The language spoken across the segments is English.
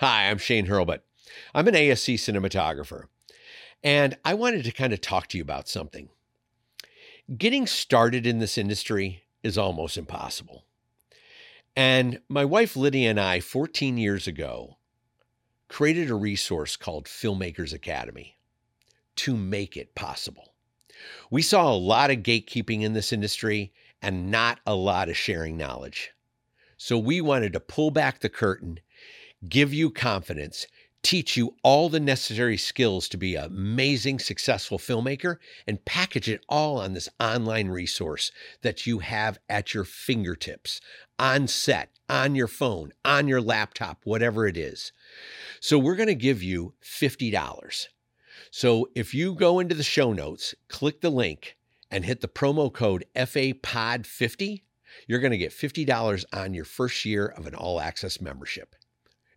Hi, I'm Shane Hurlbut. I'm an ASC cinematographer, and I wanted to kind of talk to you about something. Getting started in this industry is almost impossible. And my wife Lydia and I, 14 years ago, created a resource called Filmmakers Academy to make it possible. We saw a lot of gatekeeping in this industry and not a lot of sharing knowledge. So we wanted to pull back the curtain, give you confidence, teach you all the necessary skills to be an amazing, successful filmmaker, and package it all on this online resource that you have at your fingertips, on set, on your phone, on your laptop, whatever it is. So we're going to give you $50. So if you go into the show notes, click the link, and hit the promo code FAPOD50, you're going to get $50 on your first year of an all access membership.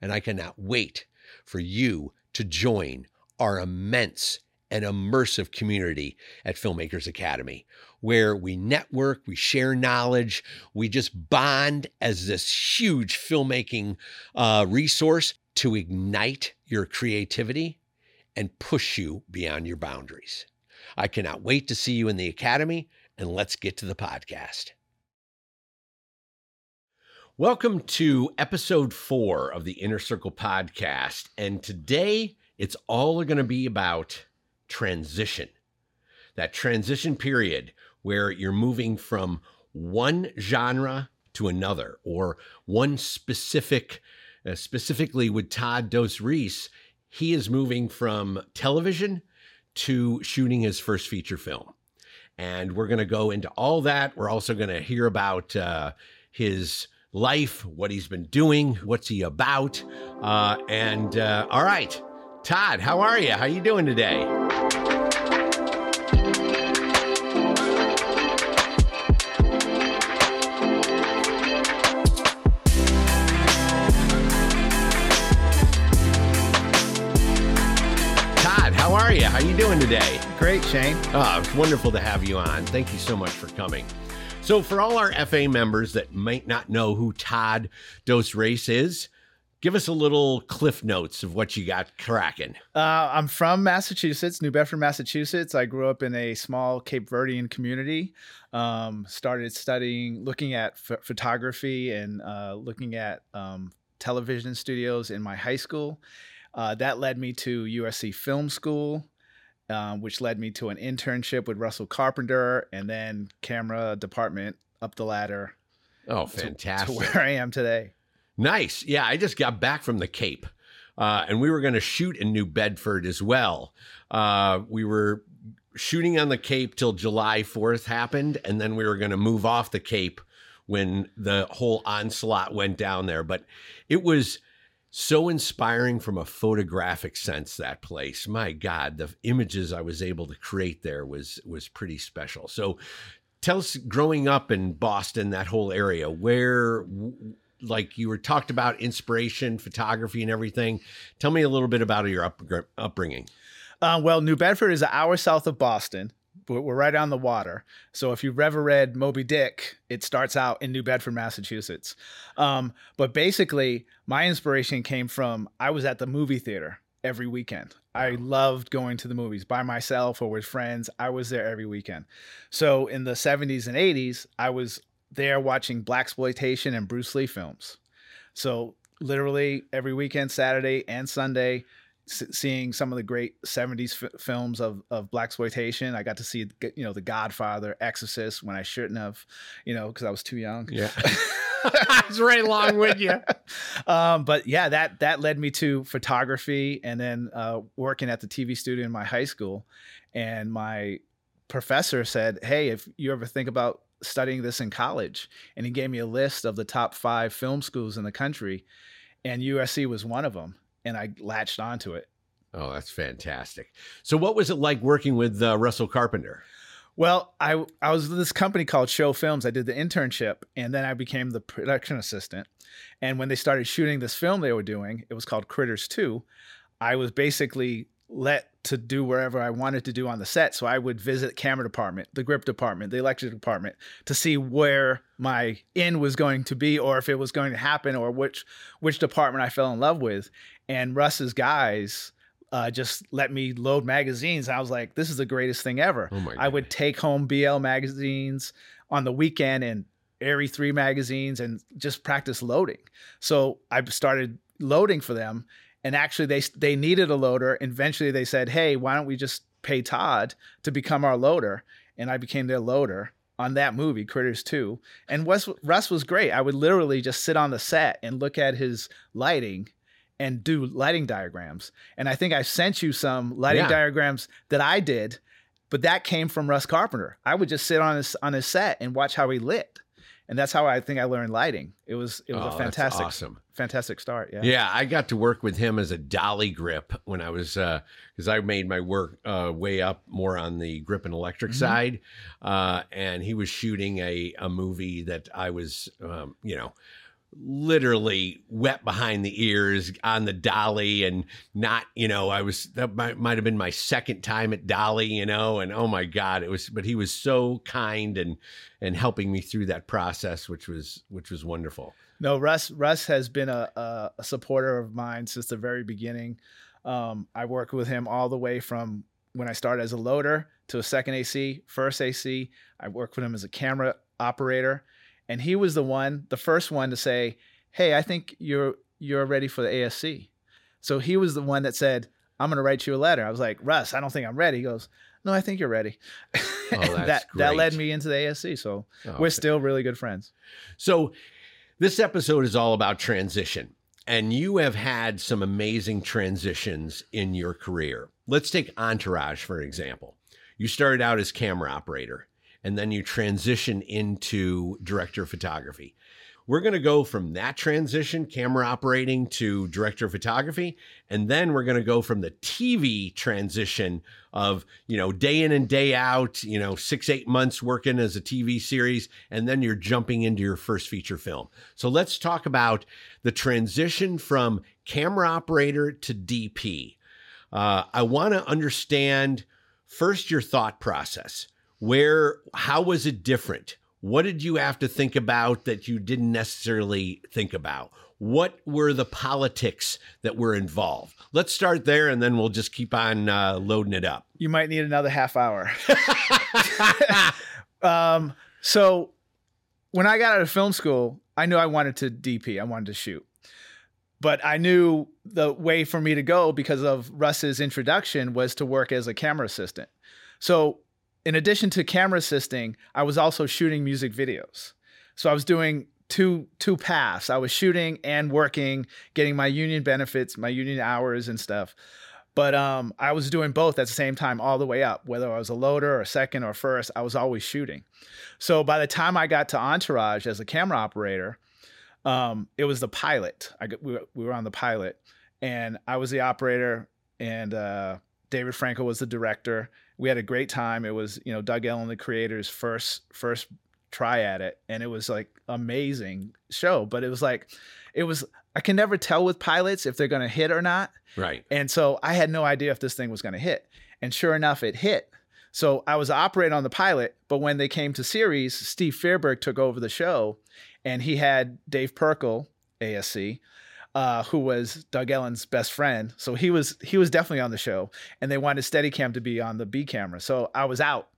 And I cannot wait for you to join our immense and immersive community at Filmmakers Academy, where we network, we share knowledge, we just bond as this huge filmmaking uh, resource to ignite your creativity and push you beyond your boundaries. I cannot wait to see you in the Academy, and let's get to the podcast. Welcome to episode four of the Inner Circle podcast. And today it's all going to be about transition. That transition period where you're moving from one genre to another or one specific, uh, specifically with Todd Dos Reis, he is moving from television to shooting his first feature film. And we're going to go into all that. We're also going to hear about uh, his life, what he's been doing, what's he about. Uh, and uh, all right, Todd, how are you? How you doing today? Todd, how are you? How are you doing today? Great, Shane. Oh, it's wonderful to have you on. Thank you so much for coming. So, for all our FA members that might not know who Todd Dos Reis is, give us a little cliff notes of what you got cracking. Uh, I'm from Massachusetts, New Bedford, Massachusetts. I grew up in a small Cape Verdean community. Um, started studying, looking at f- photography and uh, looking at um, television studios in my high school. Uh, that led me to USC Film School. Um, which led me to an internship with Russell Carpenter and then camera department up the ladder. Oh, fantastic. To, to where I am today. Nice. Yeah, I just got back from the Cape uh, and we were going to shoot in New Bedford as well. Uh, we were shooting on the Cape till July 4th happened, and then we were going to move off the Cape when the whole onslaught went down there. But it was so inspiring from a photographic sense that place. My god the images i was able to create there was was pretty special. So tell us growing up in boston that whole area where like you were talked about inspiration photography and everything. Tell me a little bit about your up, upbringing. Uh, well new bedford is an hour south of boston we're right on the water. So if you've ever read Moby Dick, it starts out in New Bedford, Massachusetts. Um, but basically, my inspiration came from I was at the movie theater every weekend. I loved going to the movies by myself or with friends. I was there every weekend. So in the 70s and 80s, I was there watching black exploitation and Bruce Lee films. So literally every weekend, Saturday and Sunday, seeing some of the great 70s f- films of, of black exploitation. I got to see you know the godfather exorcist when i shouldn't have you know because i was too young. Yeah. I was right along with you. Um, but yeah that that led me to photography and then uh, working at the tv studio in my high school. And my professor said hey if you ever think about studying this in college and he gave me a list of the top five film schools in the country and usc was one of them and I latched onto it. Oh, that's fantastic. So, what was it like working with uh, Russell Carpenter? Well, I I was with this company called Show Films. I did the internship, and then I became the production assistant. And when they started shooting this film they were doing, it was called Critters Two. I was basically let to do wherever I wanted to do on the set. So I would visit camera department, the grip department, the electric department to see where my in was going to be or if it was going to happen or which which department I fell in love with. And Russ's guys uh, just let me load magazines. I was like, this is the greatest thing ever. Oh I would take home BL magazines on the weekend and Arri 3 magazines and just practice loading. So I started loading for them and actually they they needed a loader. Eventually they said, "Hey, why don't we just pay Todd to become our loader?" And I became their loader on that movie, Critters 2. And Wes, Russ was great. I would literally just sit on the set and look at his lighting and do lighting diagrams. And I think I sent you some lighting Yeah. diagrams that I did, but that came from Russ Carpenter. I would just sit on his on his set and watch how he lit. And that's how I think I learned lighting. It was it was Oh, a fantastic awesome. fantastic start. Yeah. Yeah, I got to work with him as a dolly grip when I was because I made my work uh, way up more on the grip and electric Mhm. side, uh, and he was shooting a a movie that I was, um, you know. Literally wet behind the ears on the dolly, and not, you know, I was that might, might have been my second time at dolly, you know, and oh my god, it was. But he was so kind and and helping me through that process, which was which was wonderful. No, Russ Russ has been a, a, supporter of mine since the very beginning. Um, I worked with him all the way from when I started as a loader to a second AC, first AC. I worked with him as a camera operator, and he was the one, the first one to say, "Hey, I think you're you're ready for the ASC." So he was the one that said, "I'm going to write you a letter." I was like, "Russ, I don't think I'm ready." He goes, "No, I think you're ready." Oh, And that's that that led me into the ASC. So Oh, we're still really good friends. So, this episode is all about transition, and you have had some amazing transitions in your career. Let's take Entourage, for example. You started out as camera operator, and then you transition into director of photography. We're going to go from that transition, camera operating, to director of photography, and then we're going to go from the TV transition of you know day in and day out, you know six eight months working as a TV series, and then you're jumping into your first feature film. So let's talk about the transition from camera operator to DP. Uh, I want to understand first your thought process. Where, how was it different? What did you have to think about that you didn't necessarily think about? What were the politics that were involved? Let's start there and then we'll just keep on uh, loading it up. You might need another half hour. um, so when I got out of film school, I knew I wanted to DP. I wanted to shoot. But I knew the way for me to go because of Russ's introduction was to work as a camera assistant. So in addition to camera assisting, I was also shooting music videos. So I was doing two two paths. I was shooting and working, getting my union benefits, my union hours and stuff. But um, I was doing both at the same time all the way up. Whether I was a loader or second or first, I was always shooting. So by the time I got to Entourage as a camera operator, um, it was the pilot. I we, were, we were on the pilot, and I was the operator, and uh, David Frankel was the director. We had a great time. It was you know Doug Ellin, the creator's first first try at it, and it was like amazing show. But it was like, it was I can never tell with pilots if they're going to hit or not. Right. And so I had no idea if this thing was going to hit. And sure enough, it hit. So I was operating on the pilot, but when they came to series, Steve Fairberg took over the show and he had Dave Perkel, ASC, uh, who was Doug Ellin's best friend. So he was he was definitely on the show, and they wanted Steadicam to be on the B camera. So I was out,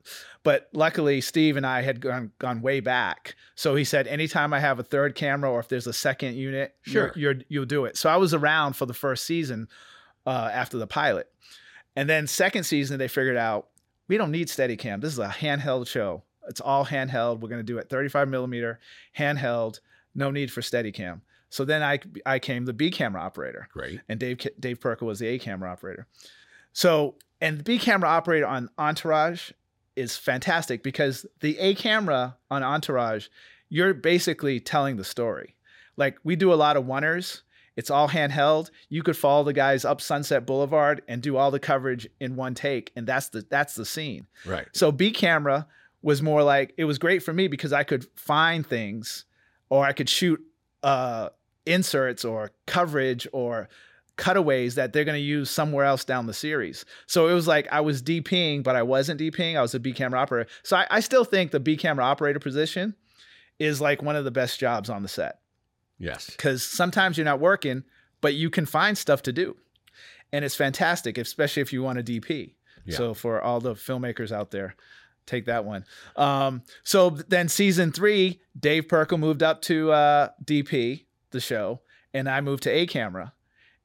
but luckily Steve and I had gone gone way back. So he said, anytime I have a third camera or if there's a second unit, Sure. you're, you're you'll do it. So I was around for the first season uh, after the pilot, and then second season they figured out we don't need Steadicam. This is a handheld show. It's all handheld. We're going to do it 35 millimeter handheld. No need for Steadicam. So then I I came the B camera operator, Great. and Dave Dave Perkel was the A camera operator. So and the B camera operator on Entourage is fantastic because the A camera on Entourage, you're basically telling the story. Like we do a lot of oneers. It's all handheld. You could follow the guys up Sunset Boulevard and do all the coverage in one take, and that's the that's the scene. Right. So B camera was more like it was great for me because I could find things or I could shoot uh inserts or coverage or cutaways that they're going to use somewhere else down the series. So it was like I was DPing, but I wasn't DPing. I was a B camera operator. So I, I still think the B camera operator position is like one of the best jobs on the set Yes. because sometimes you're not working, but you can find stuff to do. And it's fantastic, especially if you want a DP. Yeah. So for all the filmmakers out there, take that one. Um, so then season three, Dave Perkel moved up to uh, DP, the show, and I moved to A camera.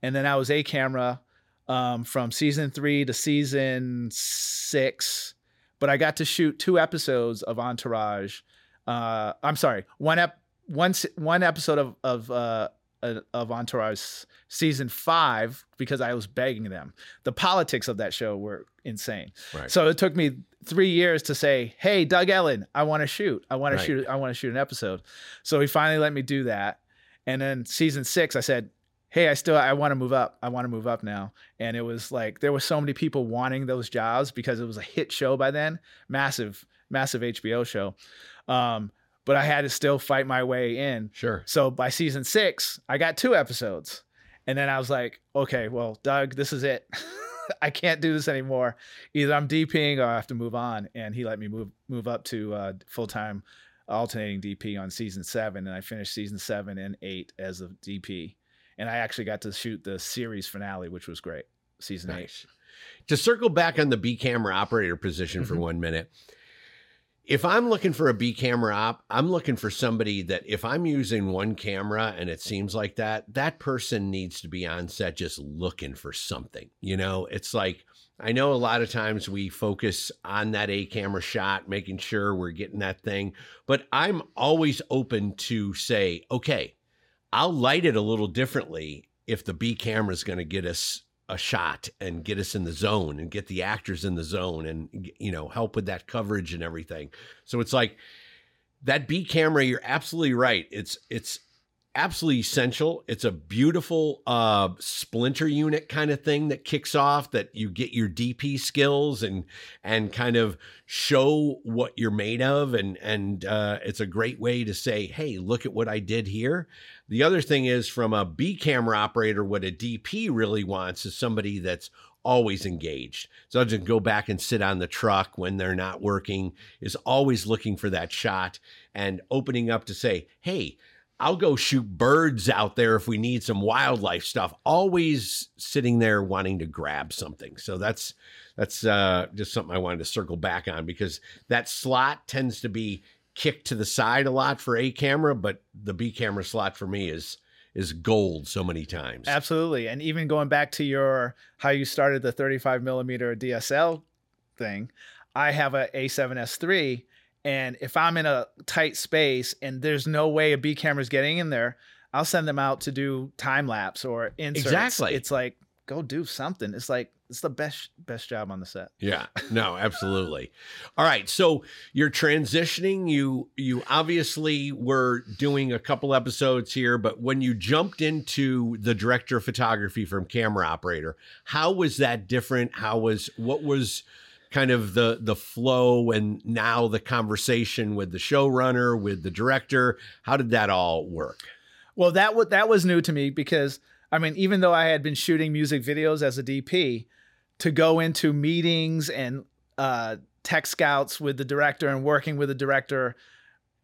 And then I was A camera um, from season three to season six. But I got to shoot two episodes of Entourage. Uh, I'm sorry, one ep- one one episode of of uh, uh, of Entourage season five because I was begging them. The politics of that show were insane. Right. So it took me three years to say, "Hey, Doug Ellin, I want to shoot. I want Right. to shoot. I want to shoot an episode." So he finally let me do that. And then season six, I said, "Hey, I still I want to move up. I want to move up now." And it was like there were so many people wanting those jobs because it was a hit show by then, massive, massive HBO show. Um, but I had to still fight my way in. Sure. So by season six, I got two episodes. And then I was like, okay, well, Doug, this is it. I can't do this anymore. Either I'm DPing or I have to move on. And he let me move move up to uh, full time alternating DP on season seven. And I finished season seven and eight as a DP. And I actually got to shoot the series finale, which was great. Season eight. Nice. To circle back on the B camera operator position for Mhm. one minute. If I'm looking for a B camera op, I'm looking for somebody that if I'm using one camera and it seems like that, that person needs to be on set just looking for something. You know, it's like I know a lot of times we focus on that A camera shot, making sure we're getting that thing, but I'm always open to say, okay, I'll light it a little differently if the B camera is going to get us a shot and get us in the zone and get the actors in the zone and you know help with that coverage and everything. So it's like that B camera you're absolutely right. It's it's absolutely essential. It's a beautiful uh splinter unit kind of thing that kicks off that you get your DP skills and and kind of show what you're made of and and uh it's a great way to say, "Hey, look at what I did here." The other thing is from a B camera operator, what a DP really wants is somebody that's always engaged. So doesn't go back and sit on the truck when they're not working, is always looking for that shot and opening up to say, hey, I'll go shoot birds out there if we need some wildlife stuff. Always sitting there wanting to grab something. So that's that's uh, just something I wanted to circle back on because that slot tends to be kicked to the side a lot for a camera, but the B camera slot for me is is gold so many times. Absolutely. And even going back to your how you started the 35 millimeter DSL thing, I have a A7S3. And if I'm in a tight space and there's no way a B camera's getting in there, I'll send them out to do time lapse or inserts. Exactly. It's like, go do something. It's like it's the best best job on the set. Yeah, no, absolutely. All right, so you're transitioning. You you obviously were doing a couple episodes here, but when you jumped into the director of photography from camera operator, how was that different? How was what was kind of the the flow and now the conversation with the showrunner, with the director? How did that all work? Well, that was that was new to me because I mean, even though I had been shooting music videos as a DP, to go into meetings and uh, tech scouts with the director and working with the director,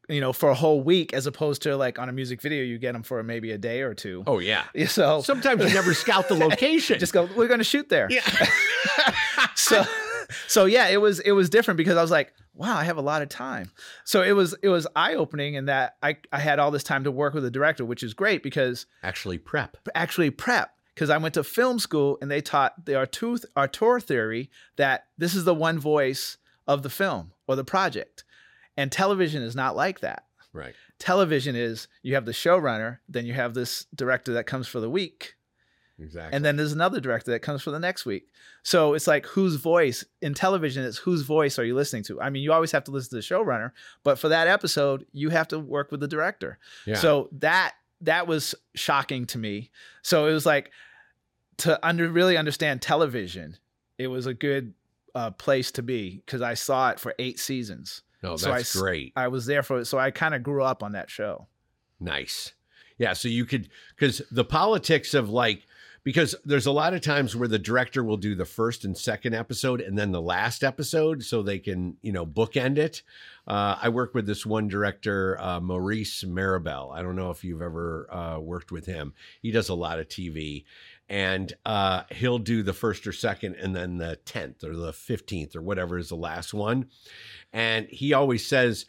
you know, for a whole week, as opposed to like on a music video, you get them for maybe a day or two. Oh yeah. So Sometimes you never scout the location. just go, we're going to shoot there. yeah. so so yeah it was it was different because i was like wow i have a lot of time so it was it was eye-opening in that i i had all this time to work with the director which is great because Actually prep. actually prep because i went to film school and they taught the auteur theory that this is the one voice of the film or the project and television is not like that Right. television is you have the showrunner then you have this director that comes for the week Exactly. and then there's another director that comes for the next week. So it's like whose voice in television is whose voice are you listening to? I mean, you always have to listen to the showrunner, but for that episode, you have to work with the director. yeah. So that that was shocking to me. So it was like to under really understand television, it was a good uh, place to be because I saw it for eight seasons. no, so I that's great. I was there for it, so I kind of grew up on that show. Nice. Yeah. So you could, because the politics of like because there's a lot of times where the director will do the first and second episode and then the last episode so they can you know bookend it. Uh, i work with this one director uh, maurice marable i don't know if you've ever uh, worked with him. He does a lot of tv and uh, he'll do the first or second and then the 10th or the 15th or whatever is the last one. And he always says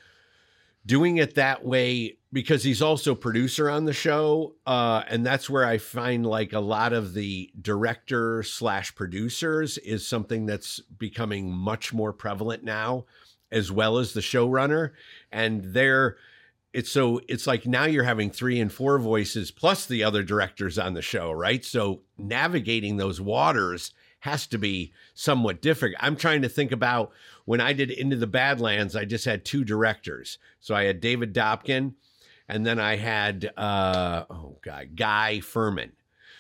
doing it that way because he's also producer on the show uh, and that's where i find like a lot of the director slash producers is something that's becoming much more prevalent now as well as the showrunner and they're it's so it's like now you're having three and four voices plus the other directors on the show right so navigating those waters has to be somewhat different. I'm trying to think about when I did Into the Badlands, I just had two directors. So I had David Dobkin and then I had uh oh god, Guy Ferland.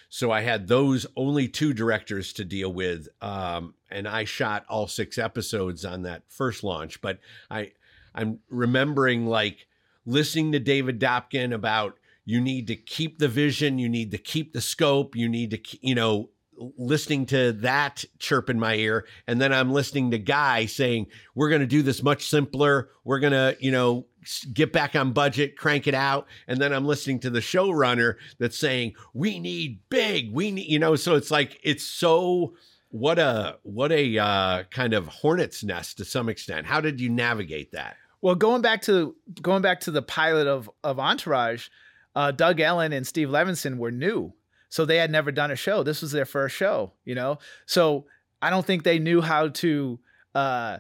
So I had those only two directors to deal with um and I shot all six episodes on that first launch, but I I'm remembering like listening to David Dobkin about you need to keep the vision, you need to keep the scope, you need to you know listening to that chirp in my ear and then i'm listening to guy saying we're going to do this much simpler. We're going to you know get back on budget crank it out. And then i'm listening to the showrunner that's saying we need big. We need you know so it's like it's so what a what a uh, kind of hornet's nest to some extent. How did you navigate that? Well going back to going back to the pilot of of entourage uh, doug ellin and steve levinson were new so they had never done a show. This was their first show, you know? So I don't think they knew how to, uh,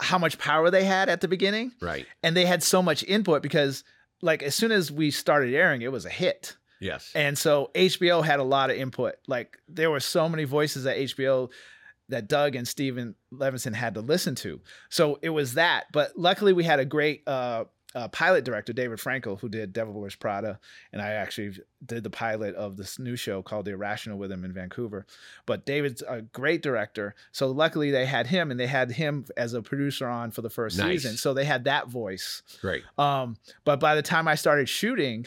how much power they had at the beginning. Right. And they had so much input because, like, as soon as we started airing, it was a hit. Yes. And so HBO had a lot of input. Like, there were so many voices at HBO that Doug and Steven Levinson had to listen to. So it was that. But luckily, we had a great uh, uh, pilot director David Frankel, who did Devil Wears Prada, and I actually did the pilot of this new show called The Irrational with him in Vancouver. But David's a great director, so luckily they had him, and they had him as a producer on for the first Nice. season, so they had that voice. Great. Um, but by the time I started shooting,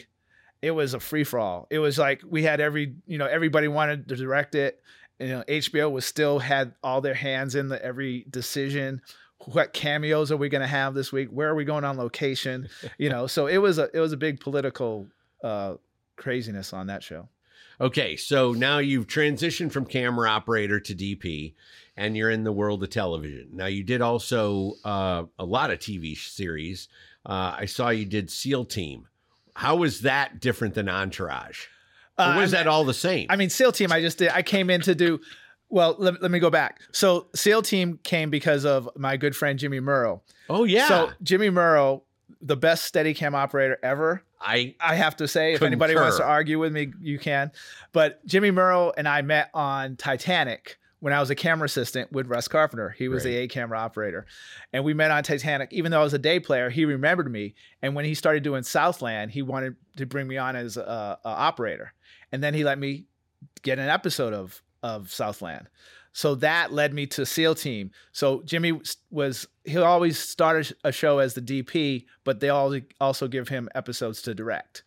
it was a free for all. It was like we had every, you know, everybody wanted to direct it. You know, HBO was still had all their hands in the every decision. What cameos are we going to have this week? Where are we going on location? You know, so it was a it was a big political uh, craziness on that show. Okay, so now you've transitioned from camera operator to DP, and you're in the world of television. Now you did also uh, a lot of TV series. Uh, I saw you did SEAL Team. How was that different than Entourage? Or Uh, was I'm- that all the same? I mean, SEAL Team, I just did. I came in to do. Well, let, let me go back. So, SEAL Team came because of my good friend Jimmy Muro. oh yeah, So, Jimmy Muro, the best Steadicam operator ever. I I have to say, if anybody wants to argue with me, you can. But Jimmy Muro and I met on Titanic when I was a camera assistant with Russ Carpenter. He was the A camera operator. And we met on Titanic. Even though I was a day player, he remembered me. And when he started doing Southland, he wanted to bring me on as a, a operator. And then he let me get an episode of of Southland. So that led me to SEAL Team. So Jimmy was he'll always started a, show as the DP, but they all also give him episodes to direct.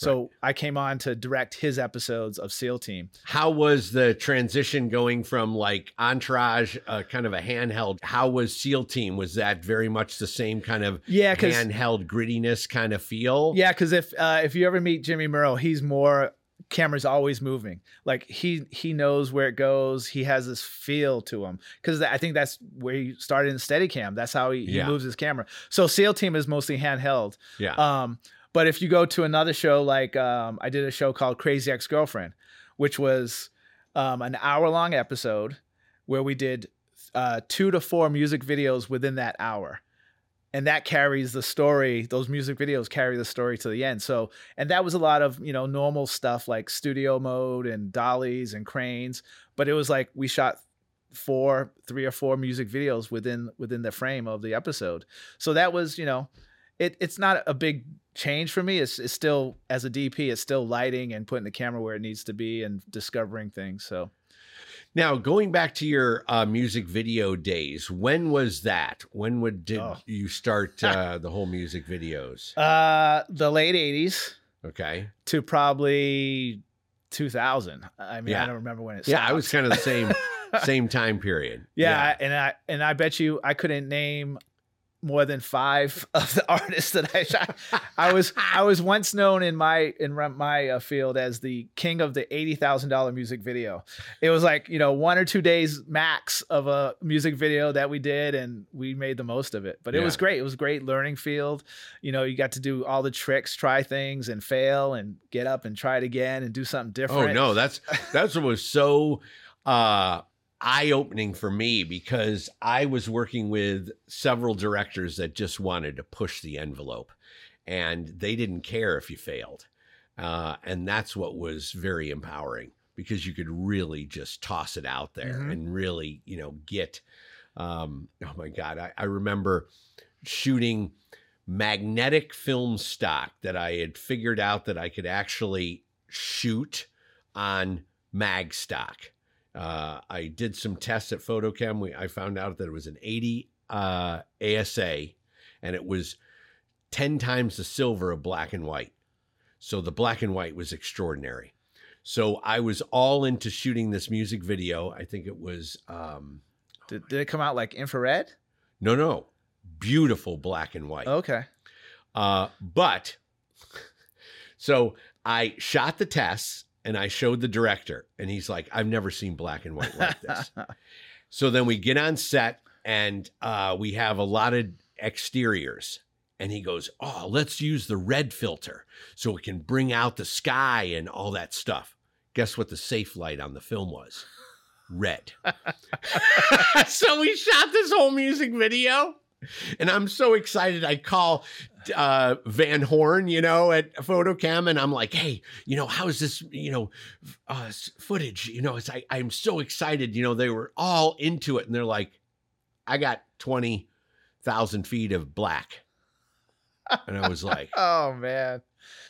So I came on to direct his episodes of SEAL Team. how was the transition going from like Entourage, uh, kind of a handheld? How was SEAL Team? Was that very much the same kind of Yeah, handheld grittiness kind of feel? yeah, because if uh, if you ever meet Jimmy Muro, he's more camera's always moving. Like he he knows where it goes. He has this feel to him because I think that's where he started in Steadicam. That's how he, he moves his camera. So SEAL Team is mostly handheld. yeah. Um, but if you go to another show, like um, I did a show called Crazy Ex Girlfriend, which was um, an hour long episode where we did uh, two to four music videos within that hour. And that carries the story. Those music videos carry the story to the end. So, and that was a lot of you know normal stuff like studio mode and dollies and cranes. But it was like we shot four, three or four music videos within within the frame of the episode. So that was you know it it's not a big change for me. It's it's still as a DP, it's still lighting and putting the camera where it needs to be and discovering things. So Now, going back to your uh, music video days, when was that? When would did Oh. you start uh, the whole music videos? uh the late eighties Okay, to probably 2000. I mean, Yeah. I don't remember when it started. Yeah, stopped. I was kind of the same same time period. yeah, and I and I bet you I couldn't name more than five of the artists that I shot. I was I was once known in my in my uh, field as the king of the eighty thousand dollar music video. It was like you know one or two days max of a music video that we did, and we made the most of it. But it was great. It was a great learning field. You know, you got to do all the tricks, try things, and fail, and get up and try it again, and do something different. Oh no, that's that's what was so uh eye opening for me because I was working with several directors that just wanted to push the envelope and they didn't care if you failed. Uh, and that's what was very empowering because you could really just toss it out there Mhm. and really, you know, get. Um, oh my God, I, I remember shooting magnetic film stock that I had figured out that I could actually shoot on mag stock. Uh, I did some tests at FotoKem. We, I found out that it was an 80 uh, ASA and it was 10 times the silver of black and white. So the black and white was extraordinary. So I was all into shooting this music video. I think it was, um, Did, did it come out like infrared? no, no, beautiful black and white. Okay. Uh, but so I shot the tests and I showed the director, and he's like, I've never seen black and white like this. so then we get on set and uh, we have a lot of exteriors. And he goes, Oh, let's use the red filter so it can bring out the sky and all that stuff. Guess what the safe light on the film was? Red. so we shot this whole music video. And I'm so excited. I call uh, Van Horn, you know, at FotoKem, and I'm like, "Hey, you know, how is this, you know, uh, footage? You know, it's I, I'm so excited. You know, they were all into it, and they're like, I got twenty thousand feet of black, and I was like, Oh man.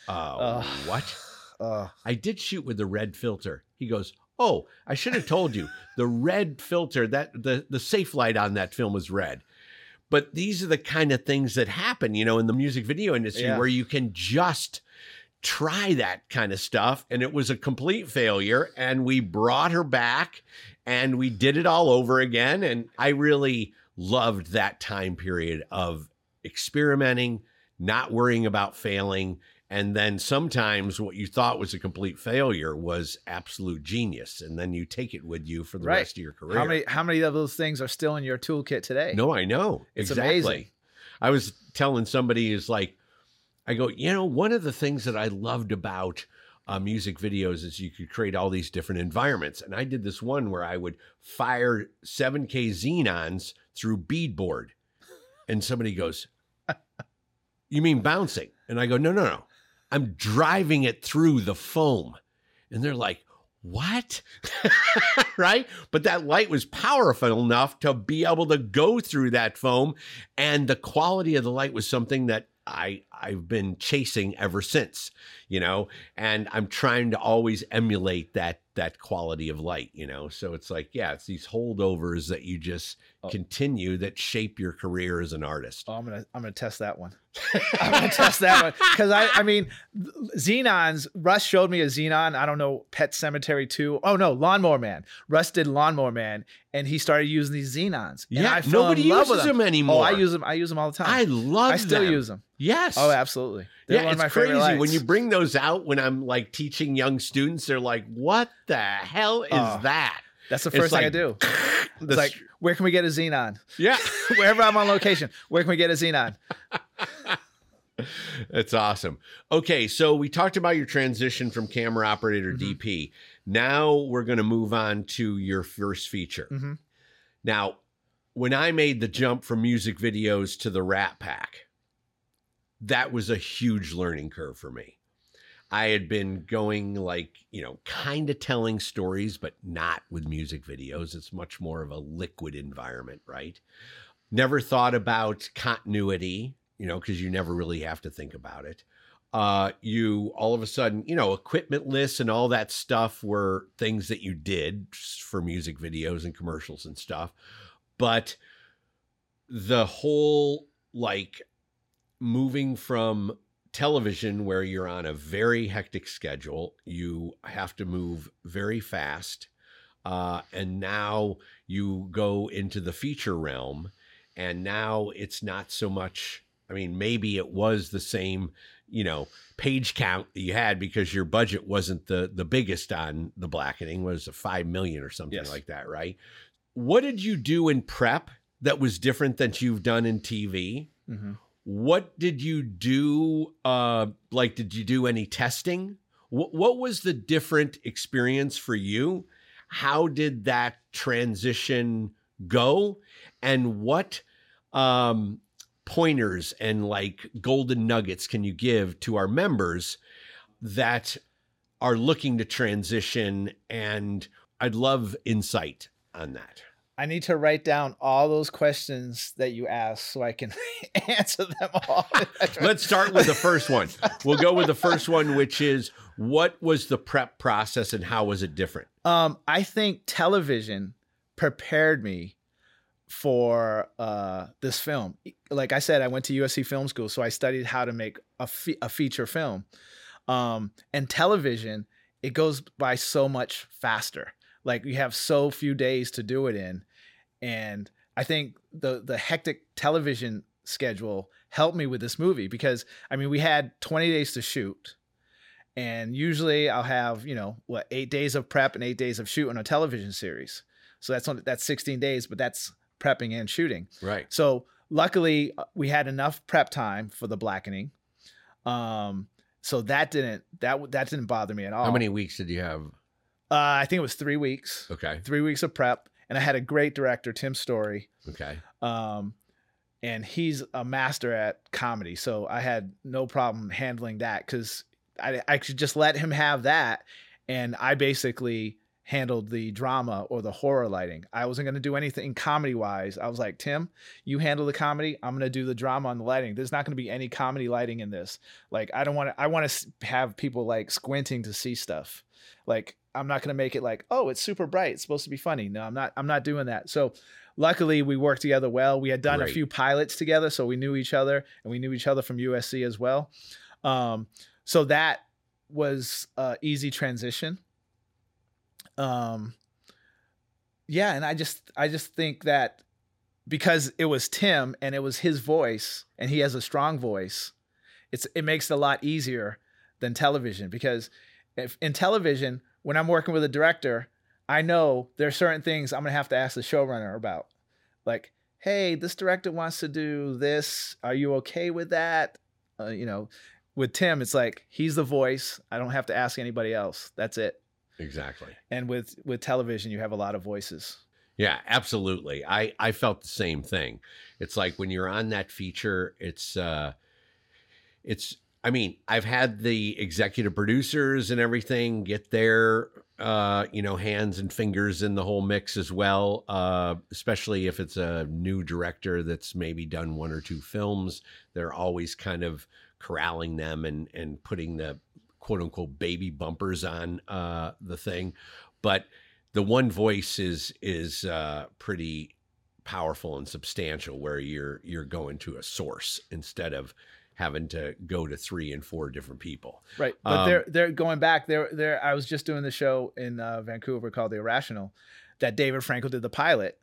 uh, what? Oh. I did shoot with the red filter. He goes, "Oh, I should have told you. The red filter that the the safe light on that film was red." But these are the kind of things that happen, you know, in the music video industry Yeah. where you can just try that kind of stuff. And it was a complete failure. And we brought her back and we did it all over again. And I really loved that time period of experimenting, not worrying about failing and then sometimes what you thought was a complete failure was absolute genius and then you take it with you for the Right. rest of your career. How many how many of those things are still in your toolkit today? No, I know. It's exactly. amazing. I was telling somebody is like, I go, you know, one of the things that I loved about uh, music videos is you could create all these different environments. And I did this one where I would fire 7K xenons through beadboard. And somebody goes, You mean bouncing? And I go, No, no, no. I'm driving it through the foam. And they're like, what? right? But that light was powerful enough to be able to go through that foam. And the quality of the light was something that I, I've been chasing ever since, you know, and I'm trying to always emulate that that quality of light, you know. So it's like, yeah, it's these holdovers that you just Oh. continue that shape your career as an artist. Oh, I'm gonna I'm gonna test that one. I'm gonna test that one because I I mean Xenons. Russ showed me a Xenon. I don't know Pet Sematary two. Oh no, Lawnmower Man. Russ did Lawnmower Man, and he started using these Xenons. and Yeah, nobody uses with them anymore. Oh, I use them. I use them all the time. I love I still them. use them. Yes. Oh, absolutely. They're yeah, it's of my favorite crazy when you bring those out. When I'm like teaching young students, they're like, "What the hell is that?" That's the It's first thing I like- do. The It's like, where can we get a Xenon? yeah, Wherever I'm on location, where can we get a Xenon? that's awesome. Okay, so we talked about your transition from camera operator Mhm. DP. Now we're going to move on to your first feature. hmm Now, when I made the jump from music videos to the Rat Pack, that was a huge learning curve for me. I had been going like, you know, kind of telling stories, but not with music videos. It's much more of a liquid environment, right? Never thought about continuity, you know, because you never really have to think about it. Uh, you all of a sudden, you know, equipment lists and all that stuff were things that you did for music videos and commercials and stuff. But the whole like moving from television where you're on a very hectic schedule. You have to move very fast. Uh, and now you go into the feature realm. And now it's not so much, I mean, maybe it was the same, you know, page count that you had because your budget wasn't the the biggest on the blackening was a 5 million or something Yes. like that, right? What did you do in prep that was different than you've done in TV? Mhm. What did you do uh like did you do any testing? What, was the different experience for you? How did that transition go? And what um pointers and like golden nuggets can you give to our members that are looking to transition? And i'd love insight on that I need to write down all those questions that you asked so I can answer them all. Let's start with the first one. We'll go with the first one, which is what was the prep process and how was it different? Um, I think television prepared me for uh, this film. Like I said, I went to USC Film School, so I studied how to make a, fe- a feature film. Um, and television, it goes by so much faster. Like you have so few days to do it in, and I think the the hectic television schedule helped me with this movie because I mean we had 20 days to shoot and usually I'll have you know what eight days of prep and eight days of shoot on a television series. So that's on, that's 16 days, but that's prepping and shooting. Right. So luckily uh, we had enough prep time for the blackening. Um, so that didn't that that didn't bother me at all. How many weeks did you have? Uh, I think it was three weeks. Okay. Three weeks of prep, and I had a great director, Tim Story. Okay. Um, and he's a master at comedy, so I had no problem handling that because I I could just let him have that, and I basically handled the drama or the horror lighting. I wasn't going to do anything comedy wise. I was like, Tim, you handle the comedy. I'm going to do the drama on the lighting. There's not going to be any comedy lighting in this. Like, I don't want to. I want to have people like squinting to see stuff. Like, I'm not going to make it like, oh, it's super bright. It's supposed to be funny. No, I'm not. I'm not doing that. So, luckily, we worked together well. We had done Great. a few pilots together, so we knew each other, and we knew each other from USC as well. Um, so that was uh, easy transition. Um, yeah, and I just I just think that because it was Tim and it was his voice, and he has a strong voice, it's it makes it a lot easier than television because if in television when I'm working with a director, I know there are certain things I'm gonna have to ask the showrunner about, like, hey, this director wants to do this. Are you okay with that? Uh, you know, with Tim, it's like he's the voice. I don't have to ask anybody else. That's it. Exactly. And with with television, you have a lot of voices. Yeah, absolutely. I I felt the same thing. It's like when you're on that feature, it's uh it's I mean, I've had the executive producers and everything get their uh, you know, hands and fingers in the whole mix as well. Uh, especially if it's a new director that's maybe done one or two films. They're always kind of corralling them and and putting the quote unquote baby bumpers on uh the thing. But the one voice is is uh, pretty powerful and substantial where you're you're going to a source instead of having to go to three and four different people. Right. But Um, they're they're going back. They're they're I was just doing the show in uh, Vancouver called The Irrational that David Frankel did the pilot.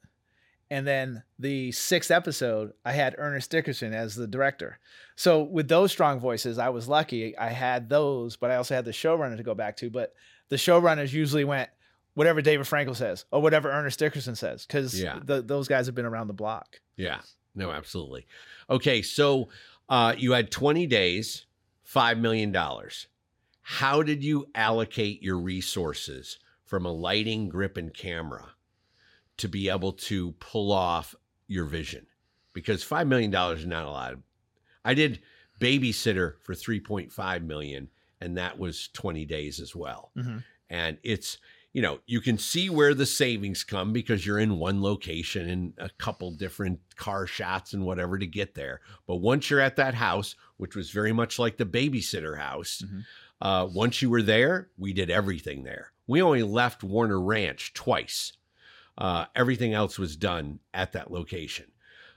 And then the sixth episode, I had Ernest Dickerson as the director. So with those strong voices, I was lucky. I had those, but I also had the showrunner to go back to. But the showrunners usually went whatever David Frankel says or whatever Ernest Dickerson says, because Yeah. those guys have been around the block. Yeah. No, absolutely. Okay, so uh, you had 20 days, $5 million. How did you allocate your resources from a lighting, grip, and camera to be able to pull off your vision? Because $5 million is not a lot. I did babysitter for 3.5 million, and that was 20 days as well Mhm. and it's you know you can see where the savings come because you're in one location and a couple different car shots and whatever to get there but once you're at that house which was very much like the babysitter house Mhm. uh, once you were there we did everything there we only left warner ranch twice uh, everything else was done at that location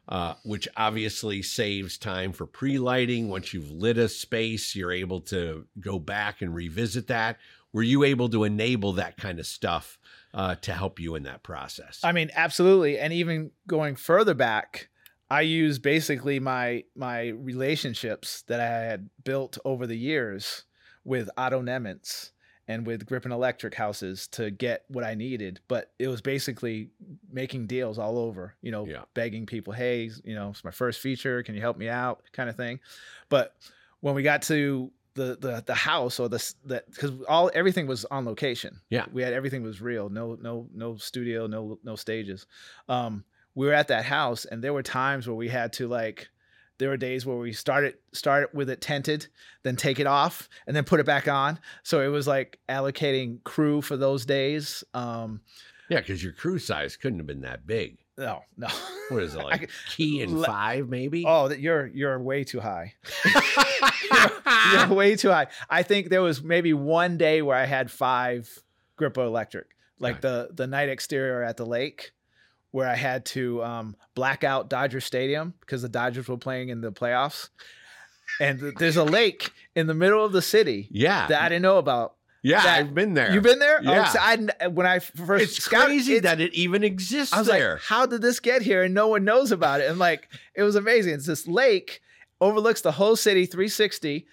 uh, which obviously saves time for pre-lighting. Once you've lit a space, you're able to go back and revisit that. Were you able to enable that kind of stuff uh, to help you in that process? I mean, absolutely. And even going further back, I use basically my my relationships that I had built over the years with Otto Nemenz and with Gripen Electric houses to get what I needed. But it was basically making deals all over, you know, Yeah. begging people, hey, you know, it's my first feature. Can you help me out? Kind of thing. But when we got to the the, the house or the that because all everything was on location. Yeah. we had everything was real. No no no studio, no no stages. Um, we were at that house, and there were times where we had to like. There were days where we started started with it tented, then take it off, and then put it back on. So it was like allocating crew for those days. Um, yeah, because your crew size couldn't have been that big. No, no. What is it like? could- key and le- five, maybe. Oh, that you're you're way too high. you're way too high. I think there was maybe one day where I had five Grippo Electric, like Right. the the night exterior at the lake, where I had to um, black out Dodger Stadium because the Dodgers were playing in the playoffs, and there's a lake in the middle of the city yeah, that I didn't know about. Yeah, that- I've been there. You've been there? Oh, yeah. Oh, I, when I first it's scouted- crazy it's- that it even exists I was there. like, how did this get here? And no one knows about it. And like, it was amazing. It's this lake overlooks the whole city 360.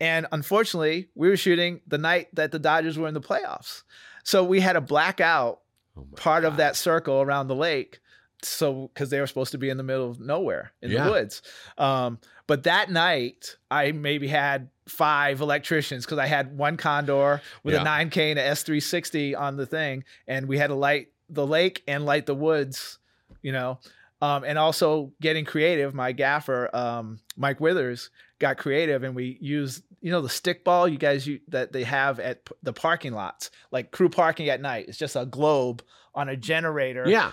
And unfortunately, we were shooting the night that the Dodgers were in the playoffs. So we had a blackout Oh part of that circle around the lake. So, because they were supposed to be in the middle of nowhere in Yeah. the woods. Um, but that night, I maybe had five electricians because I had one Condor with Yeah. a 9K and a S360 on the thing. And we had to light the lake and light the woods, you know. Um, and also getting creative. My gaffer, um, Mike Withers, got creative, and we used you know the stick ball you guys u- that they have at p- the parking lots, like crew parking at night. It's just a globe on a generator. yeah,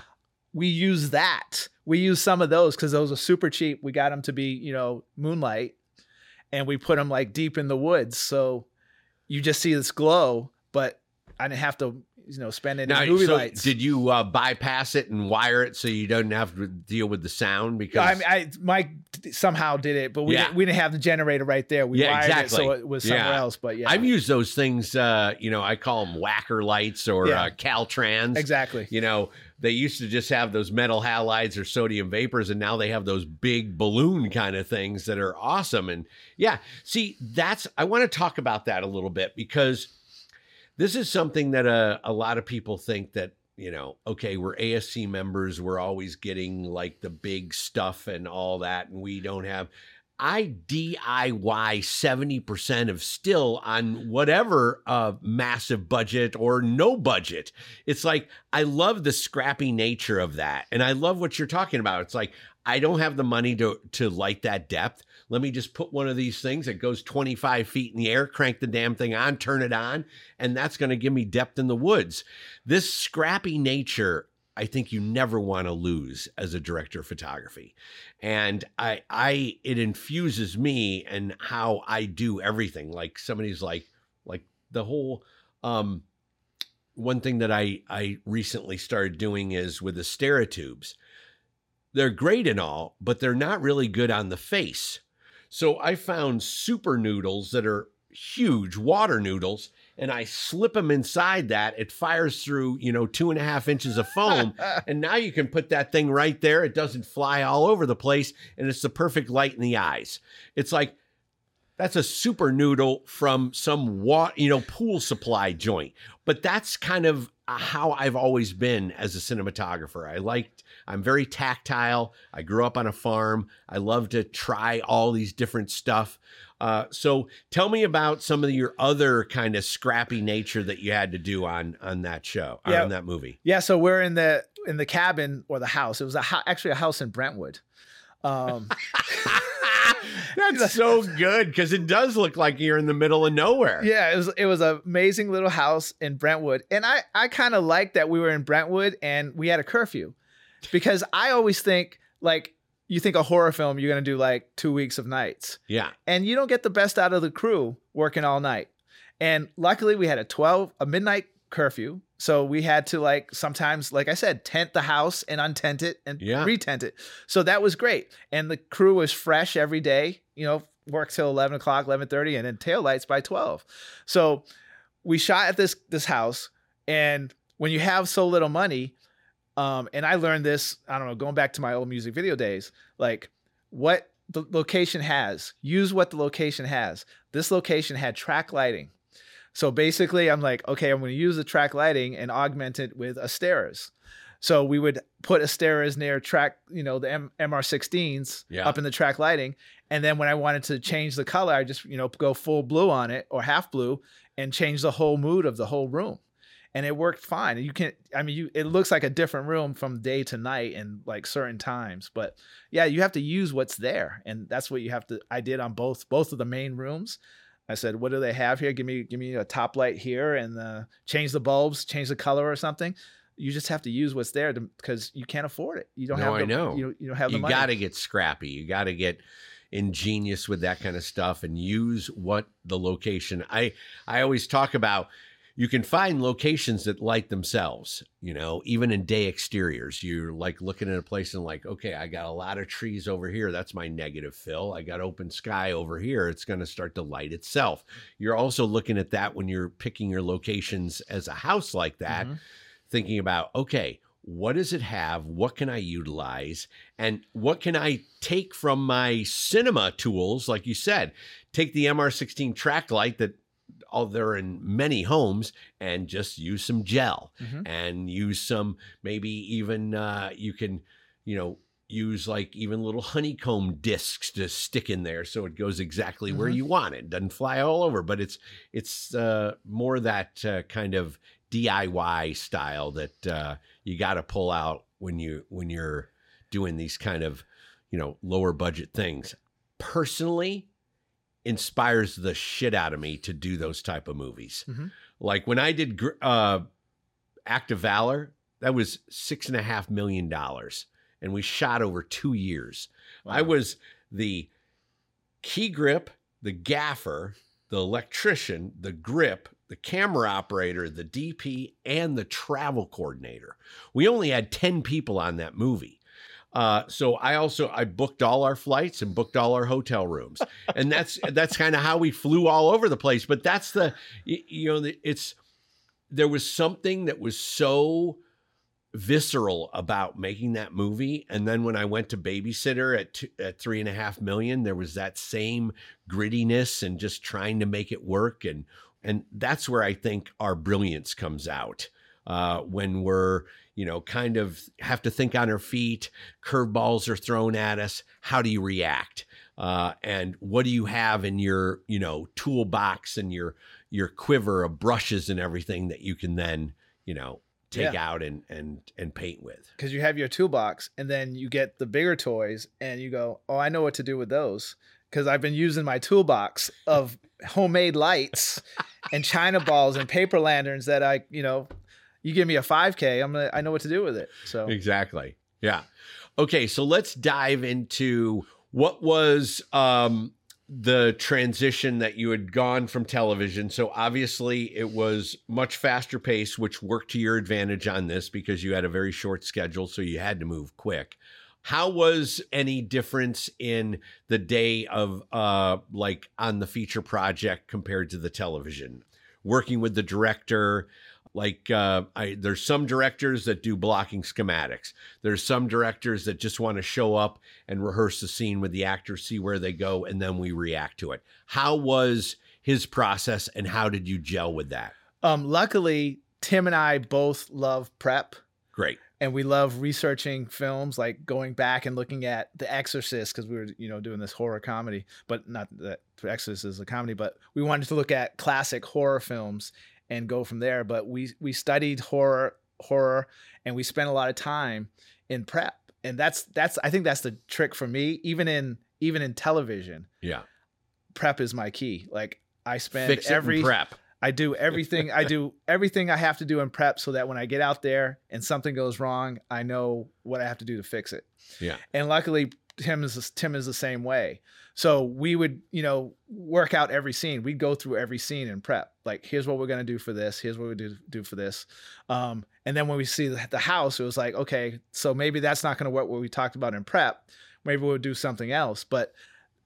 we use that. We use some of those because those are super cheap. We got them to be you know moonlight, and we put them like deep in the woods, so you just see this glow. But I didn't have to you know spend any now, movie so lights. did you uh, bypass it and wire it so you don't have to deal with the sound? Because I mean, I Mike somehow did it, but we Yeah. didn't, we didn't have the generator right there. We Yeah, wired exactly. it so it was somewhere Yeah. else. But yeah, I've used those things. Uh, you know, I call them Wacker lights or uh, Caltrans. exactly. You know, they used to just have those metal halides or sodium vapors, and now they have those big balloon kind of things that are awesome. And yeah, see, that's I want to talk about that a little bit because this is something that uh, a lot of people think that you know, okay, we're ASC members, we're always getting like the big stuff and all that, and we don't have. I DIY 70% of still on whatever uh, massive budget or no budget. It's like, I love the scrappy nature of that. And I love what you're talking about. It's like, I don't have the money to, to light that depth. Let me just put one of these things that goes 25 feet in the air, crank the damn thing on, turn it on, and that's going to give me depth in the woods. This scrappy nature I think you never want to lose as a director of photography. And I I it infuses me and how I do everything. Like somebody's like like the whole um one thing that I I recently started doing is with the Astera tubes. They're great and all, but they're not really good on the face. So I found super noodles that are huge water noodles and I slip them inside that. It fires through, you know, two and a half inches of foam. and now you can put that thing right there. It doesn't fly all over the place. And it's the perfect light in the eyes. It's like, that's a super noodle from some wa- you know pool supply joint but that's kind of how i've always been as a cinematographer i liked i'm very tactile i grew up on a farm i love to try all these different stuff uh, so tell me about some of your other kind of scrappy nature that you had to do on on that show Yeah. on that movie Yeah, so we're in the in the cabin or the house. It was a ho- actually a house in Brentwood. Um, that's so good because it does look like you're in the middle of nowhere yeah, it was it was an amazing little house in Brentwood, and I I kind of liked that we were in Brentwood and we had a curfew, because I always think like you think a horror film you're gonna do like two weeks of nights, yeah and you don't get the best out of the crew working all night. And luckily, we had a twelve a midnight curfew, So we had to like sometimes, like I said, tent the house and untent it and Yeah. retent it. So that was great. And the crew was fresh every day, you know, work till 11 o'clock, 11.30 and then tail lights by 12. So we shot at this, this house. And when you have so little money, um, and I learned this, I don't know, going back to my old music video days, like what the location has, use what the location has. This location had track lighting. So basically, I'm like, okay, I'm going to use the track lighting and augment it with Asteras. So we would put Asteras near track, you know, the M- MR16s Yeah. up in the track lighting. And then when I wanted to change the color, I just, you know, go full blue on it or half blue and change the whole mood of the whole room. And it worked fine. You can, I mean, you, it looks like a different room from day to night and like certain times. But yeah, you have to use what's there. And that's what you have to, I did on both, both of the main rooms. I said, "What do they have here? Give me, give me a top light here, and uh, change the bulbs, change the color or something." You just have to use what's there because you can't afford it. You don't No, have. I know. You, you don't have the you money. You got to get scrappy. You got to get ingenious with that kind of stuff and use what the location. I I always talk about you can find locations that light themselves, you know, even in day exteriors. You're like looking at a place and like, okay, I got a lot of trees over here. That's my negative fill. I got open sky over here. It's going to start to light itself. You're also looking at that when you're picking your locations as a house like that Mhm. thinking about okay what does it have what can i utilize and what can i take from my cinema tools like you said take the mr16 track light that all they're in many homes and just use some gel Mhm. and use some maybe even uh, you can you know use like even little honeycomb discs to stick in there so it goes exactly where Mhm. you want it doesn't fly all over but it's it's uh, more that uh, kind of DIY style that uh, you got to pull out when you when you're doing these kind of you know lower budget things. Personally, inspires the shit out of me to do those type of movies. Mhm. Like when I did uh, Act of Valor, that was six and a half million dollars, and we shot over two years. I was the key grip, the gaffer, the electrician, the grip, the camera operator, the DP, and the travel coordinator. We only had 10 people on that movie. Uh, so I also I booked all our flights and booked all our hotel rooms, and that's that's kind of how we flew all over the place. But that's the you know it's there was something that was so visceral about making that movie. And then when I went to babysitter at two, at three and a half million, there was that same grittiness and just trying to make it work. And and that's where I think our brilliance comes out uh, when we're you know kind of have to think on our feet. Curveballs are thrown at us. How do you react? Uh, and what do you have in your you know toolbox and your your quiver of brushes and everything that you can then you know take out and and and paint with. because you have your toolbox and then you get the bigger toys and you go, oh, I know what to do with those because I've been using my toolbox of homemade lights and china balls and paper lanterns that I, you know, you give me a 5K, I'm gonna, I know what to do with it. So Exactly. Yeah. Okay, so let's dive into what was um the transition that you had gone from television. So obviously it was much faster pace, which worked to your advantage on this because you had a very short schedule, so you had to move quick. How was any difference in the day of uh like on the feature project compared to the television? Working with the director, like uh, I, there's some directors that do blocking schematics. There's some directors that just want to show up and rehearse the scene with the actors, see where they go, and then we react to it. How was his process, and how did you gel with that? um, luckily, Tim and I both love prep. Great. And we love researching films like going back and looking at the exorcist because we were you know doing this horror comedy but not that the exorcist is a comedy but we wanted to look at classic horror films and go from there but we we studied horror horror and we spent a lot of time in prep and that's that's i think that's the trick for me even in even in television Yeah. prep is my key like i spend every prep. I do everything. I do everything I have to do in prep so that when I get out there and something goes wrong, I know what I have to do to fix it. Yeah. And luckily, Tim is Tim is the same way. So we would, you know, work out every scene. We'd go through every scene and prep. Like, here's what we're gonna do for this. Here's what we do do for this. Um, and then when we see the, the house, it was like, okay, so maybe that's not gonna work. What we talked about in prep, maybe we'll do something else. But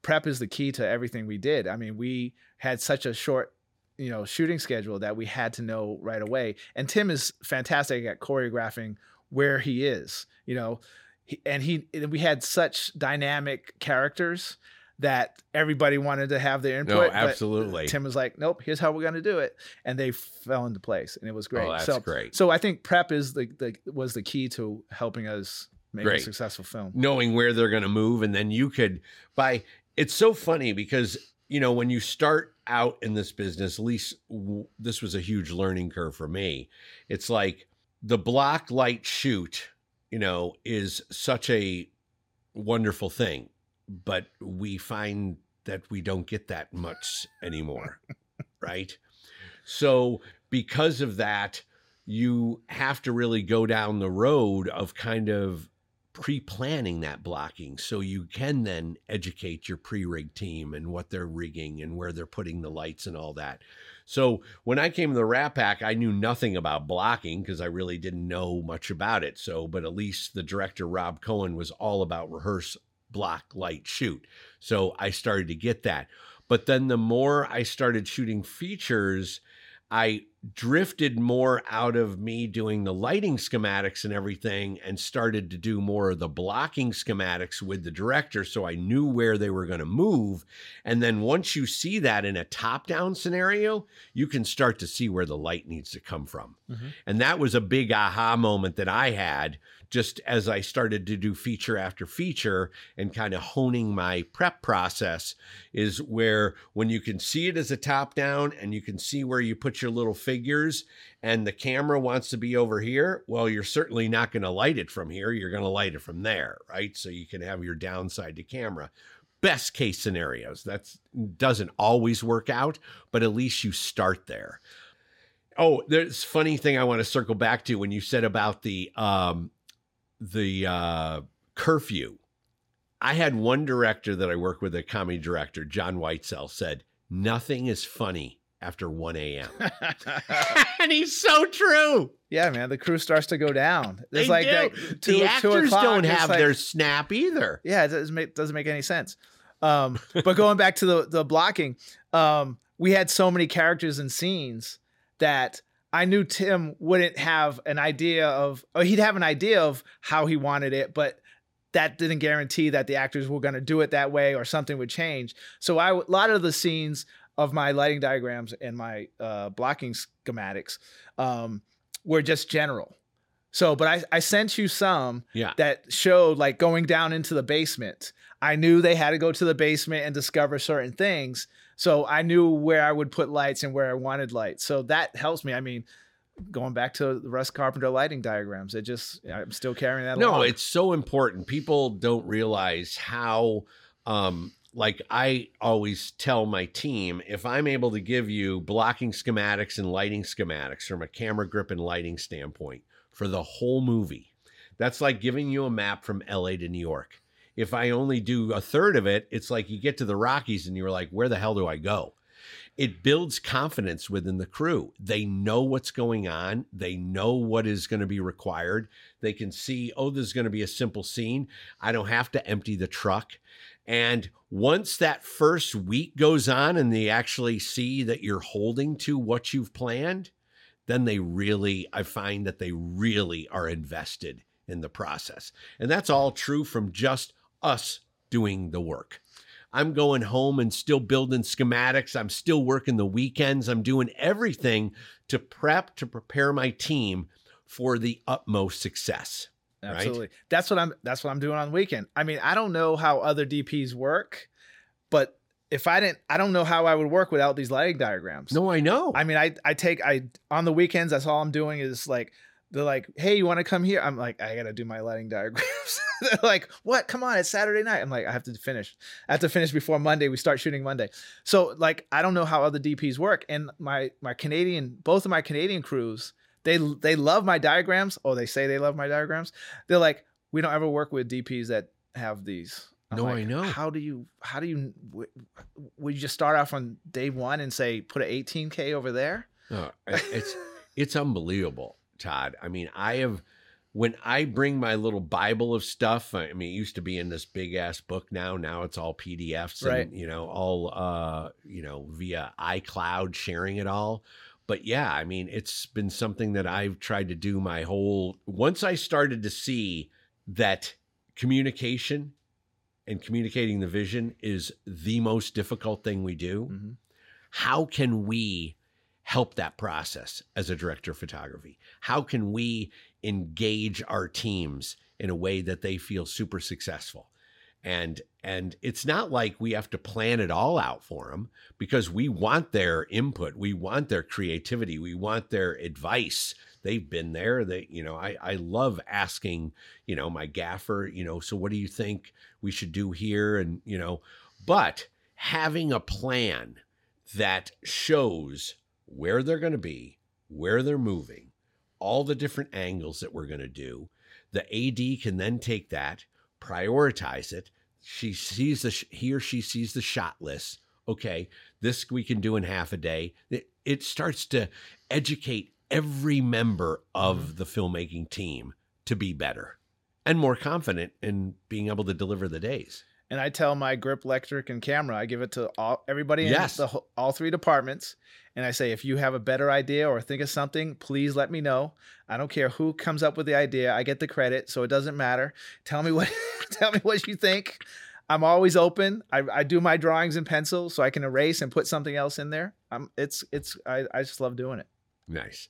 prep is the key to everything we did. I mean, we had such a short you know shooting schedule that we had to know right away and tim is fantastic at choreographing where he is you know he, and he we had such dynamic characters that everybody wanted to have their input. No, absolutely. Tim was like, "Nope, here's how we're going to do it," and they fell into place, and it was oh, great. Oh, that's so, great. So I think prep is the, the was the key to helping us make Great. a successful film. knowing where they're going to move and then you could by it's so funny because you know when you start out in this business at least w- this was a huge learning curve for me. It's like the block light shoot you know is such a wonderful thing but we find that we don't get that much anymore right? So because of that you have to really go down the road of kind of pre-planning that blocking so you can then educate your pre-rig team and what they're rigging and where they're putting the lights and all that. So when I came to the Rat Pack, I knew nothing about blocking because I really didn't know much about it. So, but at least the director Rob Cohen was all about rehearse, block, light, shoot. So I started to get that. But then the more I started shooting features, I drifted more out of me doing the lighting schematics and everything and started to do more of the blocking schematics with the director so I knew where they were going to move. And then once you see that in a top down scenario, you can start to see where the light needs to come from. Mhm. And that was a big aha moment that I had just as I started to do feature after feature and kind of honing my prep process is where when you can see it as a top down and you can see where you put your little figures and the camera wants to be over here, well, you're certainly not going to light it from here. You're going to light it from there, right? So you can have your downside to camera. Best case scenarios. That doesn't always work out, but at least you start there. Oh, there's funny thing I want to circle back to when you said about the um the uh curfew. I had one director that I work with, a comedy director, John Whitesell, said, Nothing is funny after 1 a.m. and he's so true. yeah, man, the crew starts to go down. They It's like do. that the two, two actors o'clock, don't have like- their snap either. Yeah, it doesn't make doesn't make any sense. Um, but going back to the the blocking, um, we had so many characters and scenes that I knew Tim wouldn't have an idea of, or he'd have an idea of how he wanted it, but that didn't guarantee that the actors were going to do it that way or something would change. So I, a lot of the scenes of my lighting diagrams and my uh, blocking schematics um, were just general. So, but I, I sent you some Yeah. that showed like going down into the basement. I knew they had to go to the basement and discover certain things. So I knew where I would put lights and where I wanted lights. So that helps me. I mean, going back to the Russ Carpenter lighting diagrams, it just I'm still carrying that No, along. it's so important. People don't realize how um like I always tell my team if I'm able to give you blocking schematics and lighting schematics from a camera grip and lighting standpoint for the whole movie. That's like giving you a map from LA to New York. If I only do a third of it, it's like you get to the Rockies and you're like, where the hell do I go? it builds confidence within the crew. They know what's going on. They know what is going to be required. They can see, oh, there's going to be a simple scene. I don't have to empty the truck. And once that first week goes on and they actually see that you're holding to what you've planned, then they really, I find that they really are invested in the process. And that's all true from just us doing the work. I'm going home and still building schematics. I'm still working the weekends. I'm doing everything to prep to prepare my team for the utmost success. right? Absolutely. That's what I'm that's what I'm doing on the weekend. I mean, I don't know how other DPs work, but if I didn't I don't know how I would work without these lighting diagrams. No, I know. I mean, I I take I on the weekends. That's all I'm doing is like they're like, "Hey, you want to come here?" I'm like, "I gotta do my lighting diagrams." they're like, "What? Come on, it's Saturday night." I'm like, "I have to finish. I have to finish before Monday. We start shooting Monday." So like, I don't know how other DPs work. And my my Canadian, both of my Canadian crews, they they love my diagrams, or they say they love my diagrams. They're like, "We don't ever work with DPs that have these." I'm No, like, I know. How do you? How do you? w- Would you just start off on day one and say put an 18k over there? Oh, it's it's unbelievable, Todd. I mean, I have when I bring my little Bible of stuff. I mean, it used to be in this big ass book. Now, now it's all PDFs, Right. and you know, all uh, you know, via iCloud, sharing it all. But yeah, I mean, it's been something that I've tried to do my whole. Once I started to see that communication and communicating the vision is the most difficult thing we do Mm-hmm. how can we help that process as a director of photography? How can we engage our teams in a way that they feel super successful? And and it's not like we have to plan it all out for them because we want their input, we want their creativity, we want their advice. They've been there. They, you know, I I love asking, you know, my gaffer, you know, so what do you think we should do here? And you know, but having a plan that shows where they're going to be, where they're moving, all the different angles that we're going to do. The AD can then take that, prioritize it. She sees the sh- he or she sees the shot list. Okay, this we can do in half a day. It, it starts to educate every member of mm-hmm. the filmmaking team to be better and more confident in being able to deliver the days. And I tell my grip, electric, and camera. I give it to all everybody Yes. in the, all three departments, and I say, if you have a better idea or think of something, please let me know. I don't care who comes up with the idea. I get the credit, so it doesn't matter. Tell me what tell me what you think. I'm always open. I, I do my drawings in pencil, so I can erase and put something else in there. I'm it's it's I, I just love doing it. Nice.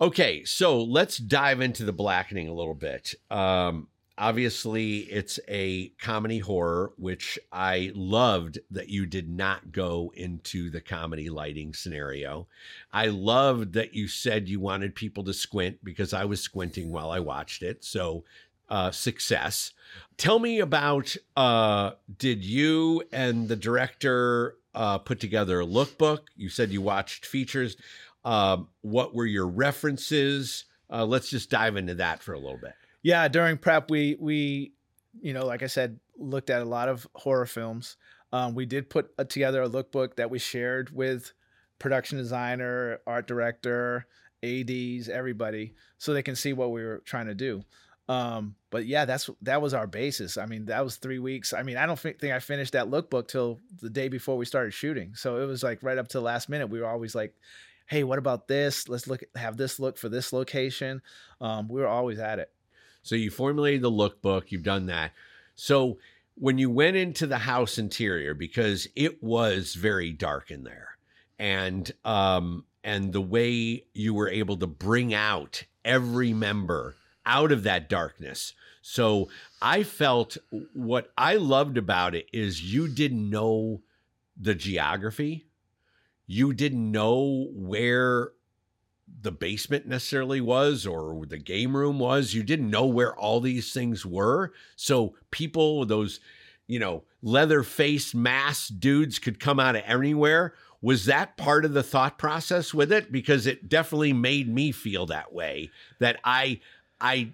Okay, so let's dive into the blackening a little bit. Um, obviously, it's a comedy horror, which I loved that you did not go into the comedy lighting scenario. I loved that you said you wanted people to squint because I was squinting while I watched it. So, uh, success. Tell me about uh, did you and the director uh, put together a lookbook? You said you watched features. Um, what were your references? Uh, let's just dive into that for a little bit. Yeah, during prep, we we, you know, like I said, looked at a lot of horror films. Um, we did put a, together a lookbook that we shared with production designer, art director, ads, everybody, so they can see what we were trying to do. Um, but yeah, that's that was our basis. I mean, that was three weeks. I mean, I don't think I finished that lookbook till the day before we started shooting. So it was like right up to the last minute. We were always like, "Hey, what about this? Let's look have this look for this location." Um, we were always at it. So you formulated the lookbook, you've done that. So when you went into the house interior, because it was very dark in there, and um, and the way you were able to bring out every member out of that darkness. So I felt what I loved about it is you didn't know the geography. You didn't know where the basement necessarily was or the game room was. You didn't know where all these things were. So people, those, you know, leather faced mass dudes could come out of anywhere. Was that part of the thought process with it? Because it definitely made me feel that way. That I, I,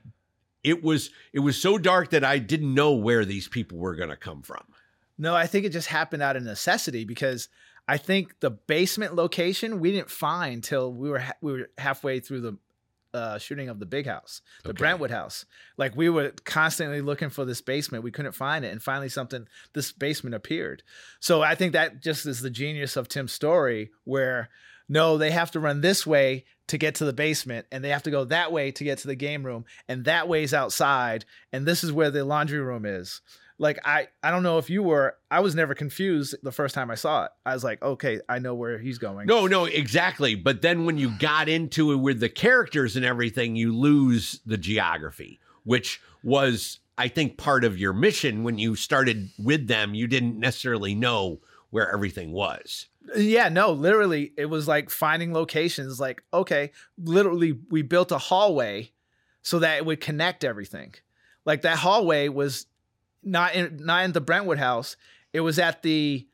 it was it was so dark that I didn't know where these people were going to come from. No, I think it just happened out of necessity because I think the basement location we didn't find till we were ha- we were halfway through the uh, shooting of the big house, the Okay. Brentwood house. Like we were constantly looking for this basement, we couldn't find it, and finally something this basement appeared. So I think that just is the genius of Tim's story, where no, they have to run this way to get to the basement, and they have to go that way to get to the game room, and that way's outside, and this is where the laundry room is like I I don't know if you were I was never confused the first time I saw it. I was like, okay, I know where he's going. No, no, exactly. But then when you got into it with the characters and everything, you lose the geography, which was, I think, part of your mission when you started with them. You didn't necessarily know where everything was. Yeah, no, literally it was like finding locations like okay, literally we built a hallway so that it would connect everything. Like that hallway was not in not in the Brentwood house. It was at the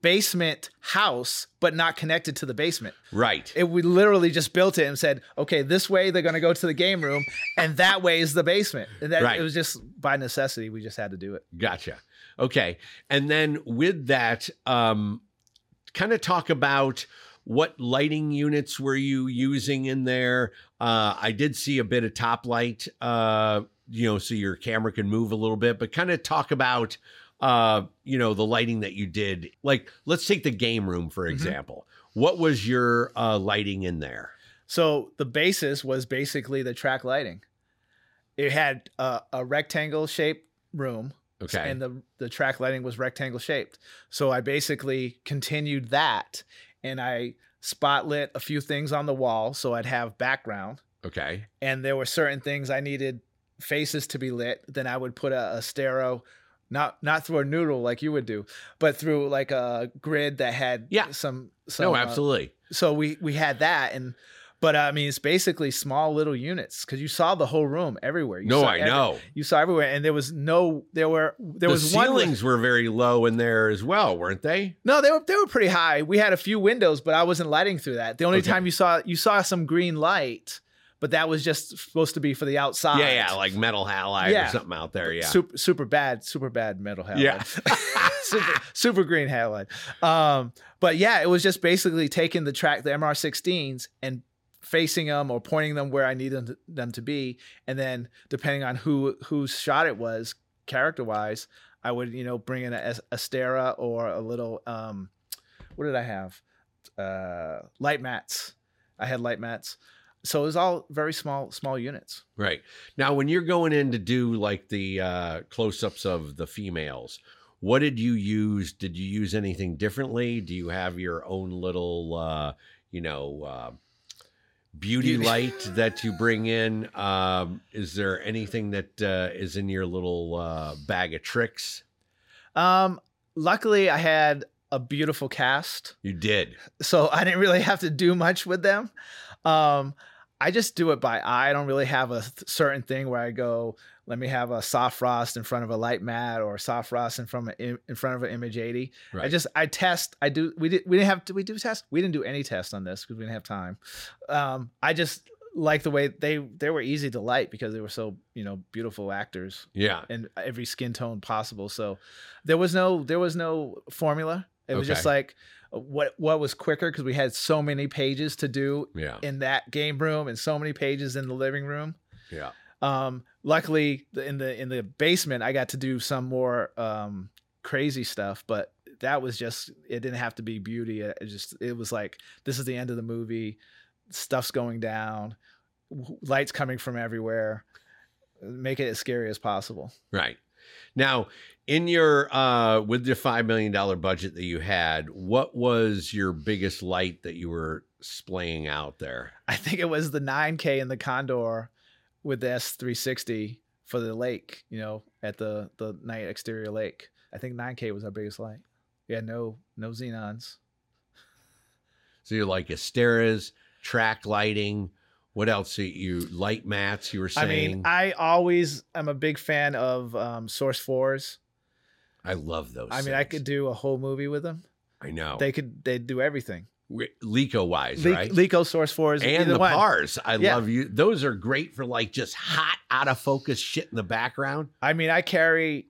basement house, but not connected to the basement. Right. It we literally just built it and said, okay, this way they're gonna go to the game room, and that way is the basement. And that Right. it was just by necessity. We just had to do it. Gotcha. Okay. And then with that, um, kind of talk about what lighting units were you using in there? Uh, I did see a bit of top light, uh, you know, so your camera can move a little bit, but kind of talk about, uh, you know, the lighting that you did. Like, let's take the game room, for Mhm. example. What was your uh, lighting in there? So the basis was basically the track lighting. It had a, a rectangle shaped room, Okay. and the the track lighting was rectangle shaped. So I basically continued that, and I spotlit a few things on the wall, so I'd have background. okay. And there were certain things I needed faces to be lit. Then I would put a, a Astera, not not through a noodle like you would do, but through like a grid that had Yeah. some. some No, uh, absolutely. so we we had that and but uh, I mean it's basically small little units because you saw the whole room everywhere. You no, saw I every- know. you saw everywhere, and there was no there were there the was one ceilings were very low in there as well, weren't they? no they were they were pretty high. We had a few windows, but I wasn't lighting through that. The only Okay. time you saw you saw some green light, but that was just supposed to be for the outside. Yeah, yeah, like metal halide or something out there. Yeah. super super bad super bad metal halide. Yeah. super super green halide. Um, but yeah, it was just basically taking the track the MR16s and facing them or pointing them where I needed them to, them to be, and then depending on who whose shot it was character wise, I would you know bring in a, a Astera or a little um, what did I have? Uh, light mats. I had light mats. So it was all very small small units. Right. Now, when you're going in to do like the uh, close ups of the females, what did you use? Did you use anything differently? Do you have your own little, uh, you know, uh, beauty Beauty. light that you bring in? Um, is there anything that uh, is in your little uh, bag of tricks? Um, luckily, I had a beautiful cast, You did. so I didn't really have to do much with them. Um, I just do it by eye. I don't really have a th- certain thing where I go, let me have a soft frost in front of a light mat or soft frost in front of in in front of an image 80. I just I test. I do. We did. We didn't have. Did we do tests? We didn't do any tests on this because we didn't have time. Um, I just like the way they they were easy to light because they were so you know beautiful actors Yeah. and every skin tone possible. So there was no there was no formula. It was just like what what was quicker because we had so many pages to do Yeah. in that game room and so many pages in the living room. Yeah. Um, luckily, the- in the in the basement, I got to do some more um, crazy stuff, but that was just it didn't have to be beauty. It just it was like this is the end of the movie. Stuff's going down, lights coming from everywhere. Make it as scary as possible. Right. Now, in your uh with the 5 million dollar budget that you had, what was your biggest light that you were splaying out there? I think it was the 9K in the Condor with the S360 for the lake, you know, at the the night exterior lake. I think 9K was our biggest light. Yeah, no no xenons. So you're like Asteras, track lighting, what else? You- You light mats, you were saying. I mean, I always am a big fan of um, Source Fours. I love those. I mean, I could do a whole movie with them. I know. They could they do everything. Leko wise, Le- right? Leko Source Fours and the one. pars. I Yeah. love you. Those are great for like just hot, out of focus shit in the background. I mean, I carry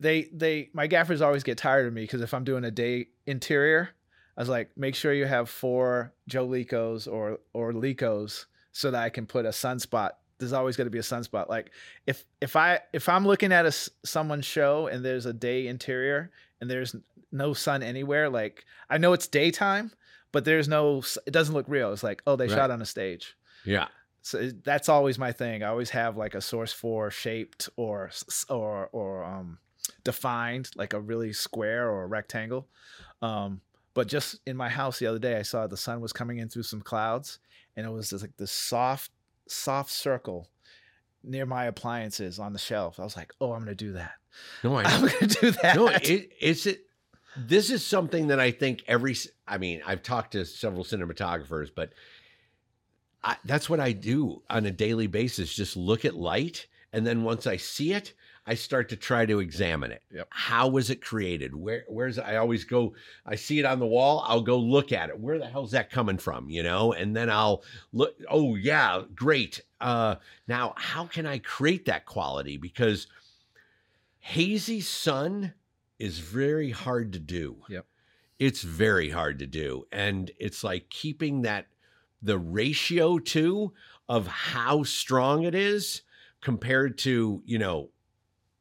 they they my gaffers always get tired of me because if I'm doing a day interior, I was like, make sure you have four Joe Lekos or or Lekos so that I can put a sunspot. There's always going to be a sunspot. Like if if I if I'm looking at a someone's show and there's a day interior and there's no sun anywhere, like I know it's daytime, but there's no it doesn't look real. It's like oh they Right. shot on a stage Yeah. so that's always my thing. I always have like a source four shaped or or or um defined like a really square or a rectangle. Um but just in my house the other day I saw the sun was coming in through some clouds and it was just like this soft soft circle near my appliances on the shelf. I was like, "Oh, I'm going to do that. No, I I'm going to do that." no, it, it's it. This is something that I think every. I mean, I've talked to several cinematographers, but I, that's what I do on a daily basis. Just look at light, and then once I see it, I start to try to examine it. Yep. How was it created? Where where's? I always go, I see it on the wall, I'll go look at it. Where the hell's that coming from? You know, and then I'll look, oh yeah, great. Uh now how can I create that quality? Because hazy sun is very hard to do. Yep. It's very hard to do. And it's like keeping that the ratio too of how strong it is compared to, you know,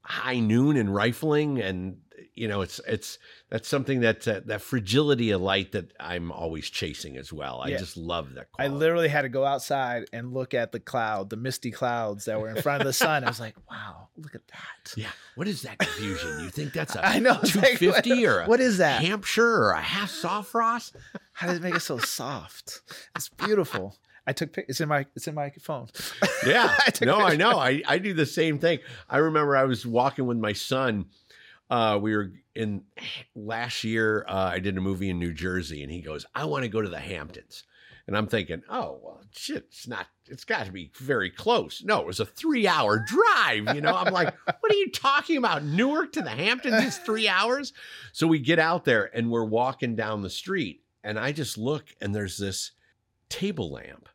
high noon and rifling and you know it's it's that's something that uh, that fragility of light that I'm always chasing as well. I Yeah. just love that. I literally had to go outside and look at the cloud, the misty clouds that were in front of the sun. I was like, wow, look at that. yeah. What is that confusion? You think that's a I know. it's like, 250 or a what is that? Hampshire or a half soft frost? How does it make it so soft? It's beautiful. I took pic- it's in my it's in my phone. Yeah. I no, I know. I, I do the same thing. I remember I was walking with my son. Uh, we were in last year. Uh, I did a movie in New Jersey, and he goes, "I want to go to the Hamptons." And I'm thinking, "Oh well, shit, it's not. It's got to be very close." No, it was a three-hour drive. You know, I'm like, "What are you talking about? Newark to the Hamptons is three hours." So we get out there, and we're walking down the street, and I just look, and there's this table lamp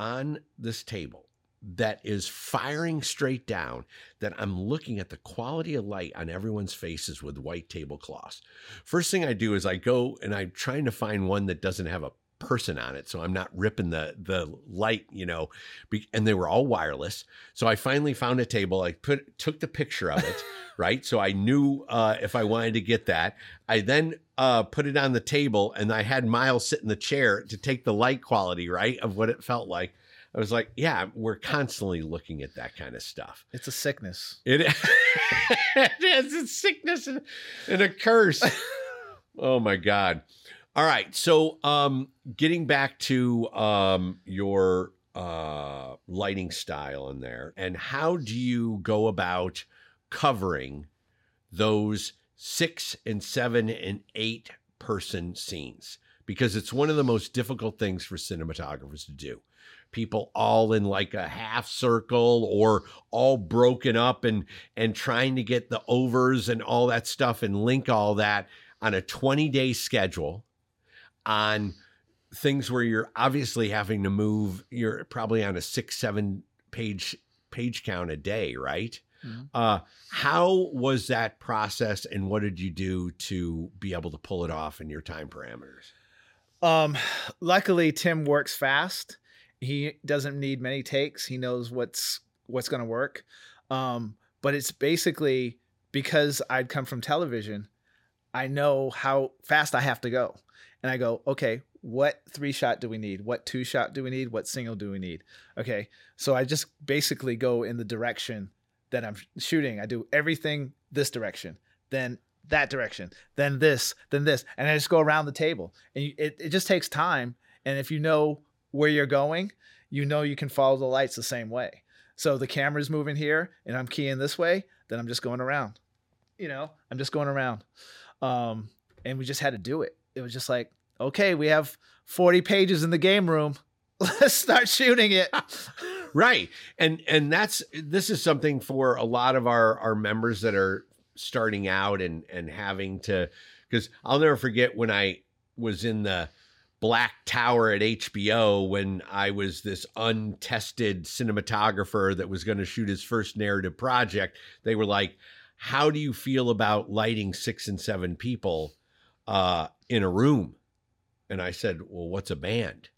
on this table that is firing straight down that I'm looking at the quality of light on everyone's faces with white tablecloths. First thing I do is I go and I'm trying to find one that doesn't have a person on it so I'm not ripping the the light, you know, and they were all wireless. So I finally found a table. I put took the picture of it, right? So I knew uh, if I wanted to get that. I then uh, put it on the table and I had Miles sit in the chair to take the light quality, right, of what it felt like. I was like, yeah, we're constantly looking at that kind of stuff. It's a sickness. It, it is a sickness and, and a curse. oh my God. All right. So um getting back to um your uh lighting style in there and how do you go about covering those six and seven and eight person scenes? Because it's one of the most difficult things for cinematographers to do people all in like a half circle or all broken up and and trying to get the overs and all that stuff and link all that on a 20 day schedule on things where you're obviously having to move you're probably on a 6 7 page page count a day right Mhm. uh how was that process and what did you do to be able to pull it off in your time parameters Um, luckily Tim works fast. He doesn't need many takes. He knows what's what's going to work. Um, but it's basically because I'd come from television, I know how fast I have to go. And I go, okay, what three shot do we need? What two shot do we need? What single do we need? Okay. So I just basically go in the direction that I'm shooting. I do everything this direction, then that direction, then this, then this, and I just go around the table. And you, it, it just takes time. And if you know where you're going, you know you can follow the lights the same way. So the camera's moving here and I'm keying this way, then I'm just going around. You know, I'm just going around. Um, and we just had to do it. It was just like, okay, we have 40 pages in the game room. Let's start shooting it. right. And and that's this is something for a lot of our our members that are starting out and and having to because i'll never forget when i was in the black tower at hbo when i was this untested cinematographer that was going to shoot his first narrative project. They were like how do you feel about lighting six and seven people uh in a room? And i said well what's a band?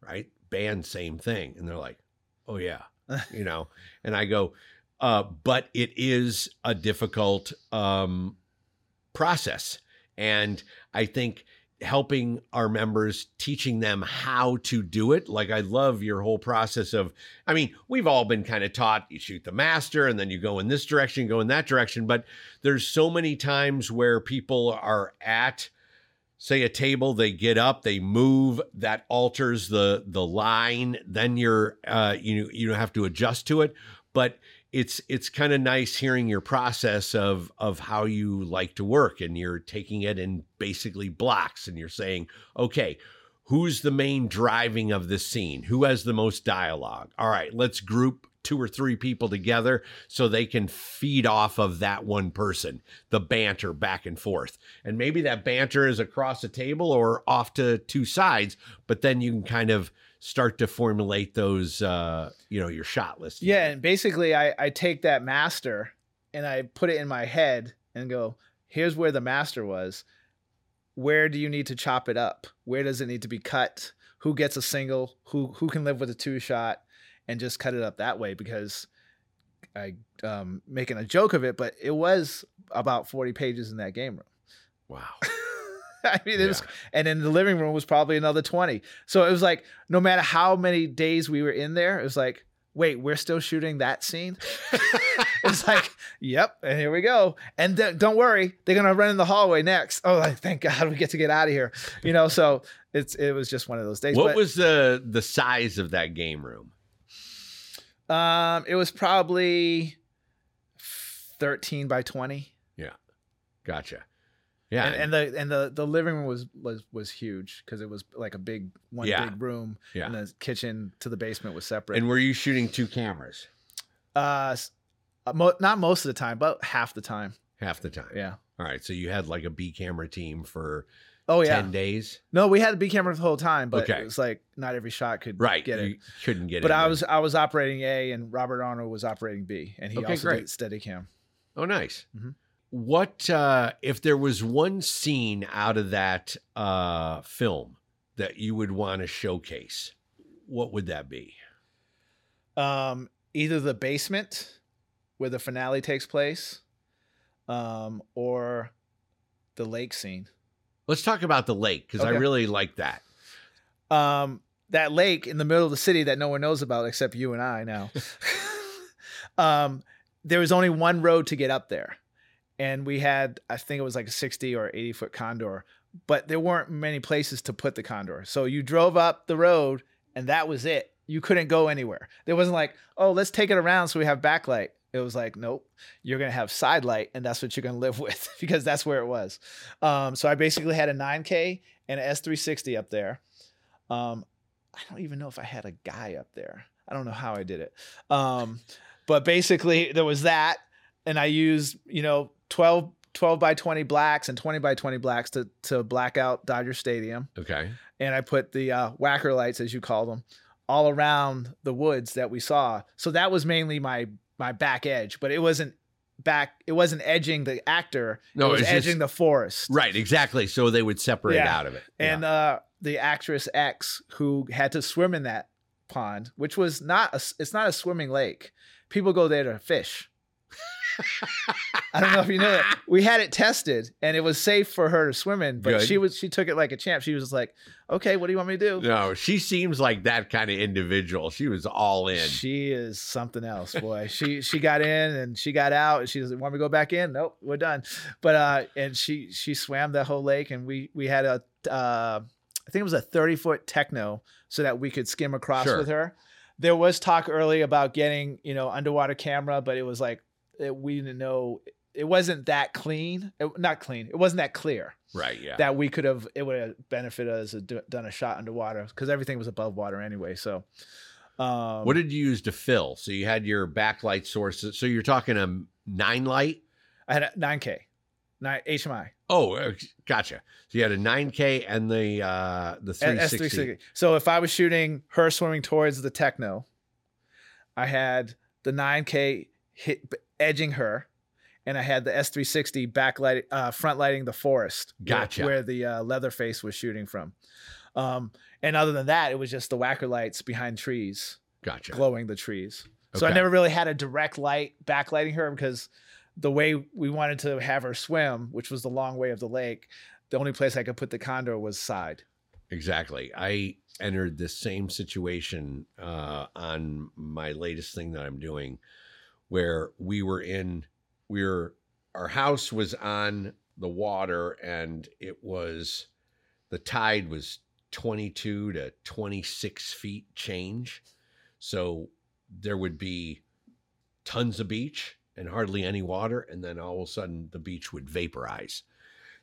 Right? Band same thing. And they're like oh yeah. You know and i go uh but it is a difficult um process. And i think helping our members teaching them how to do it like i love your whole process of i mean we've all been kind of taught you shoot the master and then you go in this direction go in that direction but there's so many times where people are at say a table they get up they move that alters the the line then you're uh you you have to adjust to it. But it's it's kind of nice hearing your process of of how you like to work and you're taking it in basically blocks and you're saying okay who's the main driving of this scene? Who has the most dialogue? All right let's group two or three people together so they can feed off of that one person, the banter back and forth. And maybe that banter is across the table or off to two sides, but then you can kind of start to formulate those uh you know your shot list Yeah, and basically I, I take that master and I put it in my head and go, here's where the master was. Where do you need to chop it up? Where does it need to be cut? Who gets a single? Who who can live with a two shot? And just cut it up that way because I um making a joke of it, but it was about 40 pages in that game room. wow I mean, it was, and then the living room was probably another 20. So it was like, no matter how many days we were in there, it was like, wait, we're still shooting that scene? it's like, yep, and here we go. And th- don't worry, they're going to run in the hallway next. Oh, like, thank God we get to get out of here. You know, so it's, it was just one of those days. what But, was the the size of that game room um, it was probably 13 by 20. Yeah. gotcha. Yeah. And, and the and the the living room was was was huge because it was like a big one Yeah. big room. Yeah. and the kitchen to the basement was separate. And were you shooting two cameras? Uh uh, mo- not most of the time but half the time. Half the time. Yeah. All right. So you had like a b camera team for oh yeah 10 days no we had the b camera the whole time but Okay. it was like not every shot could right get it couldn't get but in i was i was operating a and robert arnold was operating b and he Okay, also great. did Steadicam Oh, nice. Mhm. What uh, if there was one scene out of that uh, film that you would want to showcase? What would that be? um either the basement where the finale takes place um or the lake scene Let's talk about the lake because I really like that. um that lake in the middle of the city that no one knows about except you and I now. um there was only one road to get up there. And we had I think it was like a 60 or 80 foot condor, but there weren't many places to put the condor. So you drove up the road and that was it. You couldn't go anywhere. There wasn't like, "Oh, let's take it around so we have backlight." It was like, "Nope. You're going to have side light and that's what you're going to live with because that's where it was." Um so I basically had a 9K and an S360 up there. Um, I don't even know if I had a guy up there. I don't know how I did it. Um, but basically there was that, and I used you know 12, 12 by twenty blacks and twenty by twenty blacks to to black out Dodger Stadium, Okay. and I put the uh, Wacker lights as you call them all around the woods that we saw. So that was mainly my my back edge, but it wasn't back. It wasn't edging the actor. No, it was it's just- edging the forest. Right. Exactly. So they would separate Yeah. out of it. and uh, the actress X who had to swim in that pond, which was not a, it's not a swimming lake. People go there to fish. I don't know if you know that. We had it tested and it was safe for her to swim in, but Good. she was she took it like a champ. She was like, "Okay, what do you want me to do?" no, she seems like that kind of individual. She was all in. She is something else, boy. she she got in and she got out, and she doesn't want me to go back in. Nope, we're done. But uh, and she she swam the whole lake, and we we had a uh, I think it was a thirty foot techno, so that we could skim across Sure. with her. There was talk early about getting you know underwater camera, but it was like it, we didn't know. It wasn't that clean. It, not clean. It wasn't that clear right. Yeah. that we could have. It would have benefited us to done a shot underwater because everything was above water anyway. So. Um, what did you use to fill? So you had your backlight sources. So you're talking a nine light. I had a 9K, nine HMI, Oh, uh, gotcha. So you had a 9K and the uh the 360. S360. So if I was shooting her swimming towards the techno, I had the 9K hit edging her, and I had the S360 backlight, uh, front lighting the forest. Gotcha. Where, the uh, Leatherface was shooting from. Um, and other than that, it was just the Wacker lights behind trees, Gotcha. glowing the trees. So I never really had a direct light backlighting her because the way we wanted to have her swim, which was the long way of the lake, the only place I could put the condor was side. Exactly. I entered this same situation uh, on my latest thing that I'm doing, where we were in, we were, our house was on the water, and it was, the tide was 22 to 26 feet change, so there would be tons of beach and hardly any water, and then all of a sudden the beach would vaporize.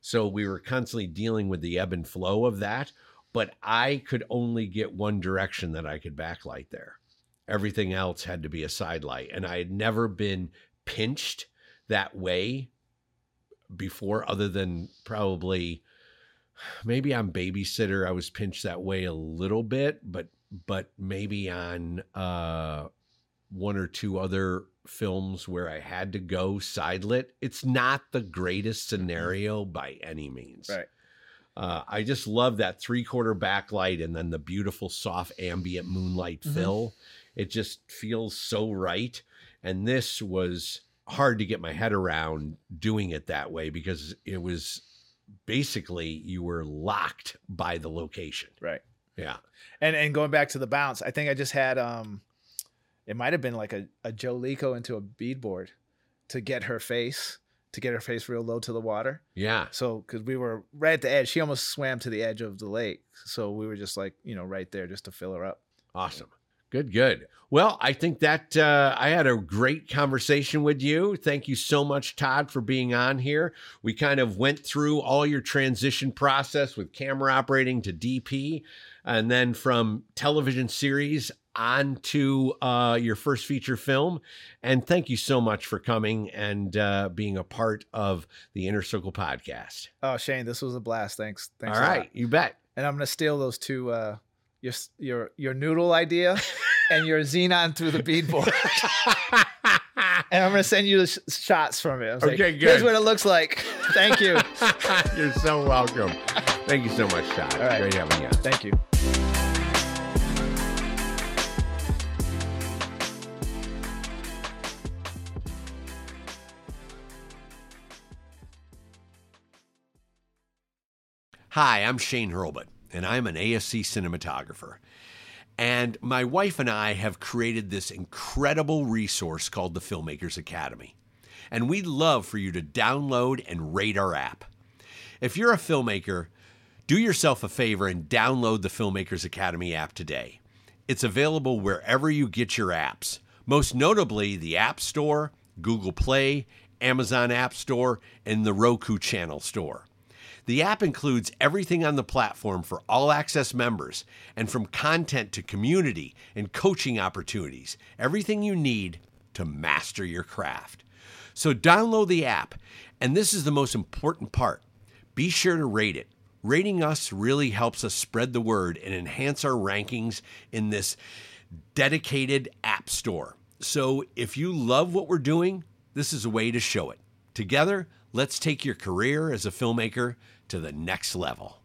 So we were constantly dealing with the ebb and flow of that, but I could only get one direction that I could backlight there. Everything else had to be a side light. And I had never been pinched that way before, other than probably maybe on babysitter. I was pinched that way a little bit, but but maybe on uh, one or two other films where I had to go sidelit. It's not the greatest scenario by any means. Right. Uh, I just love that three quarter backlight and then the beautiful soft ambient moonlight Mhm. fill. It just feels so right. And this was hard to get my head around doing it that way because it was basically you were locked by the location. Right. Yeah. And and going back to the bounce, I think I just had um it might have been like a, a Joe Leko into a beadboard to get her face, to get her face real low to the water. Yeah. So because we were right at the edge, she almost swam to the edge of the lake. So we were just like, you know, right there just to fill her up. Awesome. Good, good. Well, I think that uh, I had a great conversation with you. Thank you so much, Todd, for being on here. We kind of went through all your transition process with camera operating to DP, and then from television series on to uh, your first feature film. And thank you so much for coming and uh, being a part of the Inner Circle podcast. Oh, Shane, this was a blast. Thanks. Thanks. all a lot. you bet. And I'm gonna steal those two uh your your your noodle idea and your xenon through the beadboard. and I'm gonna send you the sh- shots from it. I was like, Okay, Here's what it looks like. Thank you. You're so welcome. Thank you so much, Todd. All right. Great having you. on. Thank you. Hi, I'm Shane Hurlbut, and I'm an ASC cinematographer. And my wife and I have created this incredible resource called the Filmmakers Academy. And we'd love for you to download and rate our app. If you're a filmmaker, do yourself a favor and download the Filmmakers Academy app today. It's available wherever you get your apps, most notably the App Store, Google Play, Amazon App Store, and the Roku Channel Store. The app includes everything on the platform for all access members, and from content to community and coaching opportunities, everything you need to master your craft. So download the app, and this is the most important part be sure to rate it. Rating us really helps us spread the word and enhance our rankings in this dedicated app store. So if you love what we're doing, this is a way to show it. Together, let's take your career as a filmmaker to the next level.